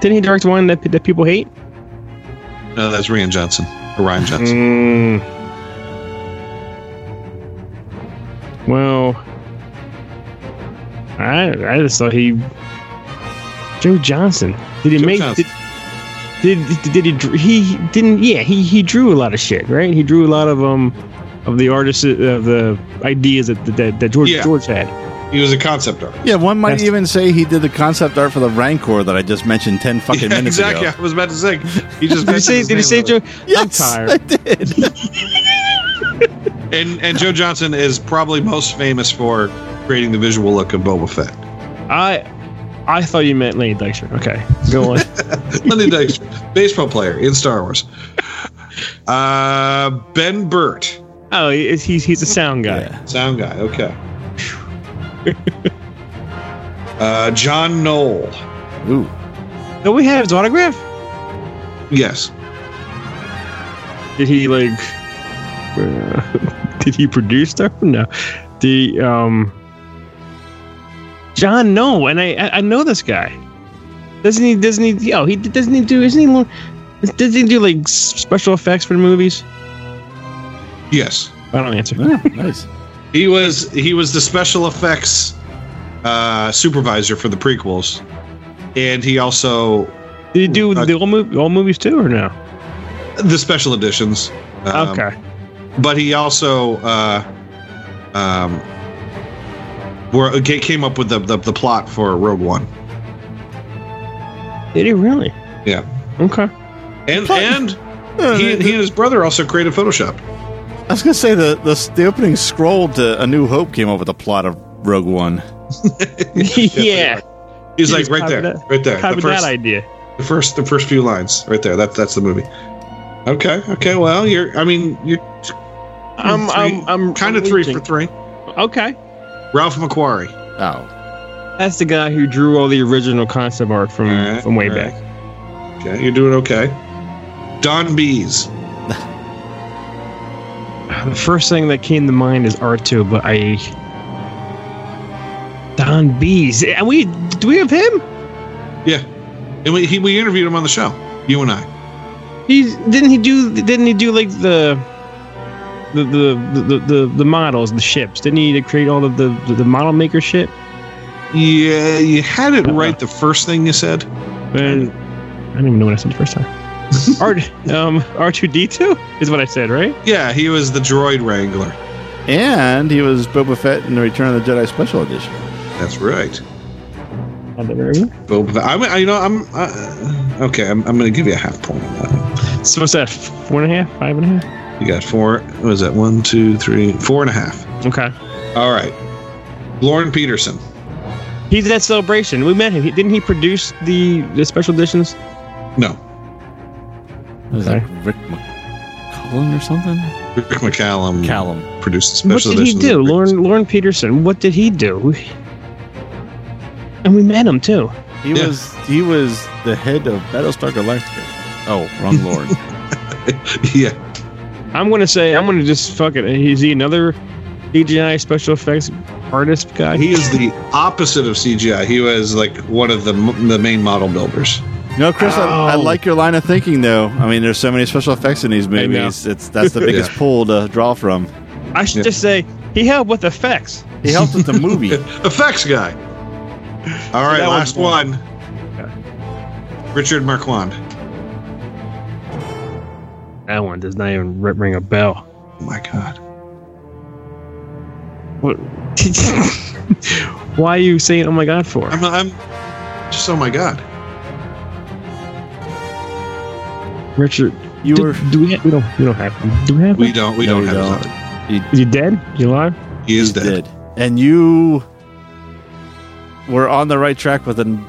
[SPEAKER 2] Didn't he direct one that that people hate?
[SPEAKER 3] No, that's Rian Johnson. Or Rian Johnson.
[SPEAKER 2] Mm. Well, I I just thought he Joe Johnston. Did he
[SPEAKER 3] Joe
[SPEAKER 2] make?
[SPEAKER 3] Johnston.
[SPEAKER 2] Did, did did he he didn't? Yeah, he he drew a lot of shit, right? He drew a lot of um of the artists of the ideas that that, that George
[SPEAKER 3] Yeah.
[SPEAKER 2] George had.
[SPEAKER 3] He was a concept artist.
[SPEAKER 1] Yeah, one might
[SPEAKER 2] That's-
[SPEAKER 1] even say he did the concept art for the Rancor that I just mentioned ten fucking
[SPEAKER 3] Yeah,
[SPEAKER 1] minutes
[SPEAKER 3] exactly.
[SPEAKER 1] ago.
[SPEAKER 3] Exactly, I was about to say. He just
[SPEAKER 2] Did he say? Did he
[SPEAKER 3] his
[SPEAKER 2] say Joe?
[SPEAKER 1] Yes,
[SPEAKER 2] I'm tired.
[SPEAKER 1] I did.
[SPEAKER 3] And and Joe Johnston is probably most famous for creating the visual look of Boba Fett.
[SPEAKER 2] I I thought you meant Lenny Dykstra. Okay, go on.
[SPEAKER 3] Lenny Dykstra, baseball player in Star Wars. Uh, Ben Burtt,
[SPEAKER 2] oh, he's he's, he's a sound guy.
[SPEAKER 1] Yeah.
[SPEAKER 3] sound guy. Okay. uh, John Knoll.
[SPEAKER 1] Ooh.
[SPEAKER 2] Do we have his autograph?
[SPEAKER 3] Yes.
[SPEAKER 2] Did he like? uh, did he produce stuff? No. The um. John, no, and I, I I know this guy. Doesn't he? Doesn't he? Yo, he doesn't he do? Isn't he? Does he do like special effects for movies?
[SPEAKER 3] Yes.
[SPEAKER 2] I don't answer.
[SPEAKER 1] Oh, nice.
[SPEAKER 3] He was he was the special effects uh, supervisor for the prequels, and he also
[SPEAKER 2] Did he do
[SPEAKER 3] Uh,
[SPEAKER 2] the old, mov- old movies too, or no?
[SPEAKER 3] the special editions. Um,
[SPEAKER 2] okay.
[SPEAKER 3] but he also uh, um, were, ca- came up with the, the the plot for Rogue One.
[SPEAKER 2] Did he really?
[SPEAKER 3] Yeah,
[SPEAKER 2] Okay.
[SPEAKER 3] and
[SPEAKER 1] Plot-
[SPEAKER 3] and
[SPEAKER 1] Uh,
[SPEAKER 3] he,
[SPEAKER 1] the-
[SPEAKER 3] he and his brother also created Photoshop.
[SPEAKER 1] I was gonna say the, the the opening scroll to A New Hope came up with a plot of Rogue One.
[SPEAKER 2] yeah.
[SPEAKER 3] He's
[SPEAKER 2] He
[SPEAKER 3] like right there,
[SPEAKER 2] that-
[SPEAKER 3] right there. The first,
[SPEAKER 2] that idea.
[SPEAKER 3] the first, the first few lines, right there. That that's the movie. Okay, okay. Well, you're. I mean, you're
[SPEAKER 2] I'm,
[SPEAKER 3] three-
[SPEAKER 2] I'm, I'm
[SPEAKER 3] kind of three for three.
[SPEAKER 2] Okay.
[SPEAKER 3] Ralph McQuarrie.
[SPEAKER 1] Oh,
[SPEAKER 2] That's the guy who drew all the original concept art from,
[SPEAKER 3] All right,
[SPEAKER 2] from way
[SPEAKER 3] all right.
[SPEAKER 2] back.
[SPEAKER 3] Okay, you're doing okay. Don Bies.
[SPEAKER 2] The first thing that came to mind is R2, but I. Don Bies. And we. Do we have him?
[SPEAKER 3] Yeah, and we he, we interviewed him on the show. You and I.
[SPEAKER 2] He's didn't he do didn't he do like the the the the, the, the models the ships didn't he create all of the the, the model maker shit
[SPEAKER 3] Yeah, you had it
[SPEAKER 2] Uh-huh.
[SPEAKER 3] right the first thing you said.
[SPEAKER 2] and I don't even know what I said the first time R um R two D two is what I said right
[SPEAKER 3] Yeah, he was the droid wrangler.
[SPEAKER 1] and he was Boba Fett in the Return of the Jedi Special Edition.
[SPEAKER 3] That's right.
[SPEAKER 2] On the very-
[SPEAKER 3] Boba Fett. I'm, I- you know, I'm uh, okay. I'm, I'm going to give you a half point on that.
[SPEAKER 2] so what's that four and a half five and a half
[SPEAKER 3] You got four. What was that? One, two, three, four and a half.
[SPEAKER 2] okay
[SPEAKER 3] All right. Lorne Peterson.
[SPEAKER 2] he's at celebration we met him he, didn't he produce the the special editions
[SPEAKER 3] No,
[SPEAKER 1] Was
[SPEAKER 2] Okay.
[SPEAKER 1] that Rick McCallum or something?
[SPEAKER 3] Rick McCallum
[SPEAKER 1] Callum.
[SPEAKER 3] produced the special editions.
[SPEAKER 2] what
[SPEAKER 3] special
[SPEAKER 2] did he do Lorne Lorne Peterson what did he do and we met him too
[SPEAKER 1] He
[SPEAKER 3] Yeah.
[SPEAKER 1] was he was the head of Battlestar Galactica. Oh, wrong Lord.
[SPEAKER 3] yeah.
[SPEAKER 2] I'm gonna say I'm gonna just fuck it. Is he another CGI special effects artist guy?
[SPEAKER 3] He is the opposite of CGI. He was like one of the the main model builders.
[SPEAKER 1] no, Chris, I, I
[SPEAKER 2] Oh.
[SPEAKER 1] like your line of thinking though. I mean, there's so many special effects in these movies. It's that's the biggest
[SPEAKER 3] Yeah.
[SPEAKER 1] pull to draw from.
[SPEAKER 2] I should
[SPEAKER 3] Yeah.
[SPEAKER 2] just say he helped with effects.
[SPEAKER 1] He helped with the movie.
[SPEAKER 3] Effects guy. All right,
[SPEAKER 2] that
[SPEAKER 3] last
[SPEAKER 2] was
[SPEAKER 3] one. Richard Marquand.
[SPEAKER 2] That one does not even ring a bell.
[SPEAKER 3] Oh my god.
[SPEAKER 2] What? Why are you saying "Oh my God" for?
[SPEAKER 3] I'm I'm just oh my god.
[SPEAKER 2] Richard,
[SPEAKER 1] You
[SPEAKER 2] do,
[SPEAKER 1] were
[SPEAKER 2] do we? Have, we don't. We don't have him. Do we have
[SPEAKER 3] We don't we
[SPEAKER 1] No,
[SPEAKER 3] don't
[SPEAKER 1] we
[SPEAKER 3] have
[SPEAKER 1] don't.
[SPEAKER 3] his other.
[SPEAKER 2] Is he dead? Is he alive?
[SPEAKER 3] He is dead.
[SPEAKER 1] did, and you were on the right track with an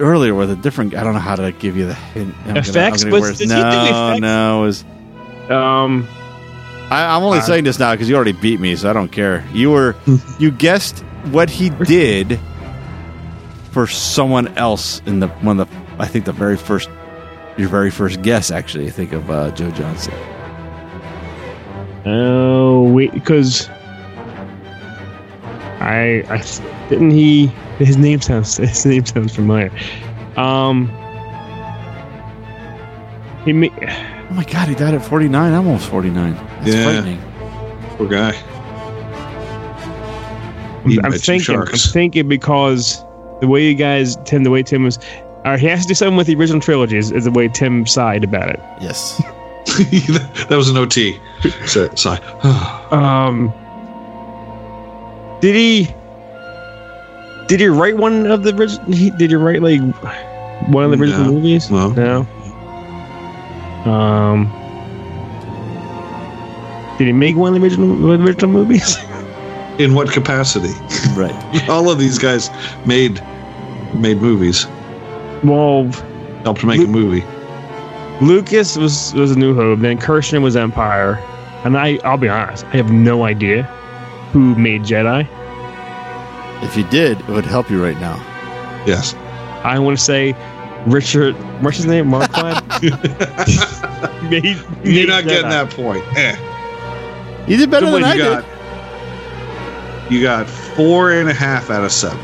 [SPEAKER 1] earlier with a different. I don't know how to give you the hint. I'm gonna- I'm
[SPEAKER 2] Effects?
[SPEAKER 1] gonna
[SPEAKER 2] Was-
[SPEAKER 1] worse.
[SPEAKER 2] he do
[SPEAKER 1] no,
[SPEAKER 2] effects?
[SPEAKER 1] no. It was,
[SPEAKER 2] Um,
[SPEAKER 1] I, I'm only
[SPEAKER 2] Uh,
[SPEAKER 1] saying this now because you already beat me, so I don't care. You were you guessed what he did for someone else in the one of the I think the very first your very first guess actually. I think of uh, Joe Johnston.
[SPEAKER 2] oh wait, because I, I didn't he. His name sounds. His name sounds familiar. Um, he. ma-
[SPEAKER 1] Oh my god, he died at 49. I'm almost 49. That's
[SPEAKER 3] Yeah.
[SPEAKER 1] frightening.
[SPEAKER 3] Poor guy.
[SPEAKER 2] I'm
[SPEAKER 3] by two
[SPEAKER 2] thinking. I'm thinking because the way you guys Tim, the way Tim was, or he has to do something with the original trilogy. Is, is the way Tim sighed about it.
[SPEAKER 1] Yes.
[SPEAKER 3] that was an OT. So, sigh.
[SPEAKER 2] Um, did he? Did he write one of the original? Did he write like one of the original
[SPEAKER 3] No.
[SPEAKER 2] movies?
[SPEAKER 3] No.
[SPEAKER 2] No. Um. Did he make one of the original one of the original movies?
[SPEAKER 3] In what capacity?
[SPEAKER 1] right.
[SPEAKER 3] All of these guys made made movies.
[SPEAKER 2] Well,
[SPEAKER 3] Helped to make a movie.
[SPEAKER 2] Lucas was was a New Hope, then Kershner was Empire, and I I'll be honest, I have no idea who made Jedi.
[SPEAKER 1] If you did, it would help you right now.
[SPEAKER 3] Yes.
[SPEAKER 2] I want to say Richard, what's his name, Marquand. made,
[SPEAKER 3] You're
[SPEAKER 2] made
[SPEAKER 3] not getting
[SPEAKER 2] Jedi.
[SPEAKER 3] that point. Eh.
[SPEAKER 1] You did better
[SPEAKER 3] So
[SPEAKER 1] than I
[SPEAKER 3] you
[SPEAKER 1] did.
[SPEAKER 3] got? You got four and a half out of seven.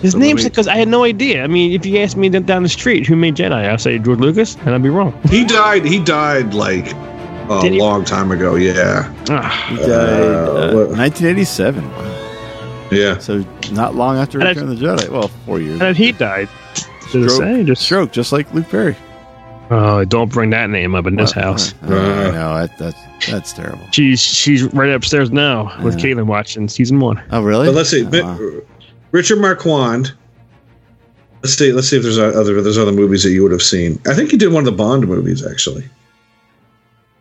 [SPEAKER 2] His
[SPEAKER 3] So
[SPEAKER 2] name's because I had no idea. I mean, if you asked me down down the street who made Jedi, I'll say George Lucas, and I'd be wrong.
[SPEAKER 3] He died. He died like a
[SPEAKER 2] Did he?
[SPEAKER 3] long time ago. Yeah.
[SPEAKER 2] Ah,
[SPEAKER 1] He died
[SPEAKER 3] Uh,
[SPEAKER 1] uh, 1987.
[SPEAKER 3] Yeah.
[SPEAKER 1] So not long after
[SPEAKER 2] And I-
[SPEAKER 1] Return of the Jedi. Well, four years.
[SPEAKER 2] and he died.
[SPEAKER 1] Stroke.
[SPEAKER 2] say? Just
[SPEAKER 1] Stroke, just like Luke Perry.
[SPEAKER 2] Oh, don't bring that name up in this
[SPEAKER 1] Uh,
[SPEAKER 2] house.
[SPEAKER 1] uh, I know that, that's that's terrible.
[SPEAKER 2] She's she's right upstairs now with
[SPEAKER 1] Yeah.
[SPEAKER 2] Caitlin watching season one.
[SPEAKER 1] Oh, really?
[SPEAKER 3] But let's see.
[SPEAKER 1] Uh,
[SPEAKER 3] Richard Marquand. Let's see. Let's see if there's other there's other movies that you would have seen. I think he did one of the Bond movies actually.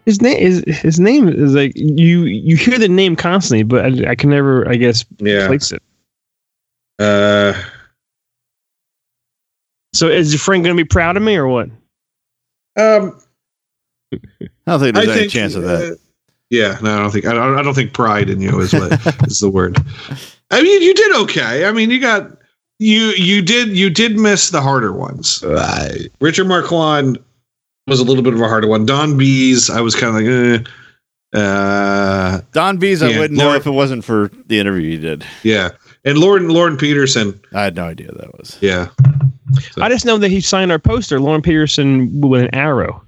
[SPEAKER 2] His name is his name is like you you hear the name constantly, but I, I can never I guess
[SPEAKER 3] Yeah.
[SPEAKER 2] place it.
[SPEAKER 3] Uh,
[SPEAKER 2] So is your friend going to be proud of me or what?
[SPEAKER 3] Um,
[SPEAKER 1] I don't think
[SPEAKER 3] I
[SPEAKER 1] there's any
[SPEAKER 3] think
[SPEAKER 1] chance of that.
[SPEAKER 3] uh, yeah, no, I don't think I don't, I don't think pride in you is what is the word. I mean, you did okay. I mean, you got you you did you did miss the harder ones.
[SPEAKER 1] Right.
[SPEAKER 3] Richard Marquand was a little bit of a harder one. Don Bies, I was kind of like, eh. uh,
[SPEAKER 1] Don Bies, I
[SPEAKER 3] Yeah,
[SPEAKER 1] wouldn't know if it wasn't for the interview you did.
[SPEAKER 3] yeah, and Lorne Lorne Peterson,
[SPEAKER 1] I had no idea that was.
[SPEAKER 3] yeah,
[SPEAKER 2] I just know that he signed our poster, Lorne Peterson with an arrow.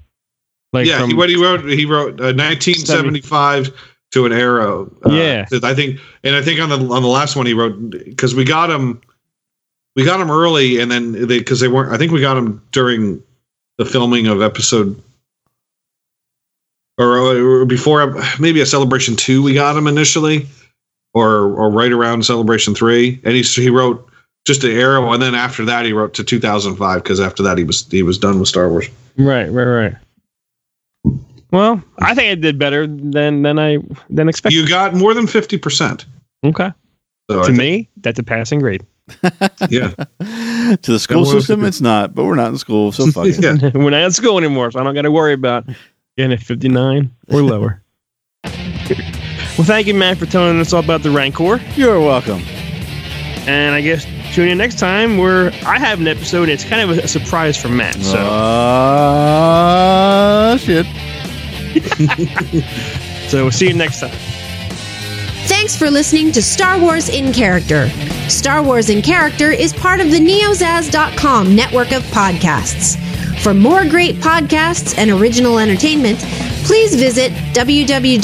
[SPEAKER 2] Like
[SPEAKER 3] yeah. he, what he wrote, he wrote uh, 1975 to an arrow. Uh,
[SPEAKER 2] Yeah.
[SPEAKER 3] I think, and I think on the on the last one he wrote because we got him, we got him early, and then they because they weren't. I think we got him during the filming of episode. Or, or before maybe a celebration two, we got him initially, or or right around celebration three, and he he wrote just an arrow, and then after that he wrote to 2005 because after that he was he was done with Star Wars.
[SPEAKER 2] right, right, right. Well, I think I did better than than I than expected.
[SPEAKER 3] You got more than fifty percent.
[SPEAKER 2] okay,
[SPEAKER 3] So
[SPEAKER 2] to
[SPEAKER 3] think-
[SPEAKER 2] me, that's a passing grade.
[SPEAKER 3] yeah,
[SPEAKER 1] to the school system, it's not, but we're not in school, so fuck it.
[SPEAKER 3] yeah.
[SPEAKER 2] We're not in school anymore, so I don't got to worry about getting a 59 or lower. well, thank you, Matt, for telling us all about the Rancor.
[SPEAKER 1] You're welcome.
[SPEAKER 2] And I guess tune in next time where I have an episode. It's kind of a surprise for Matt. So
[SPEAKER 1] Uh, shit.
[SPEAKER 2] so we'll see you next time.
[SPEAKER 4] Thanks for listening to Star Wars in Character. Star Wars in Character is part of the neozaz.com network of podcasts. For more great podcasts and original entertainment, please visit www.neozaz.com.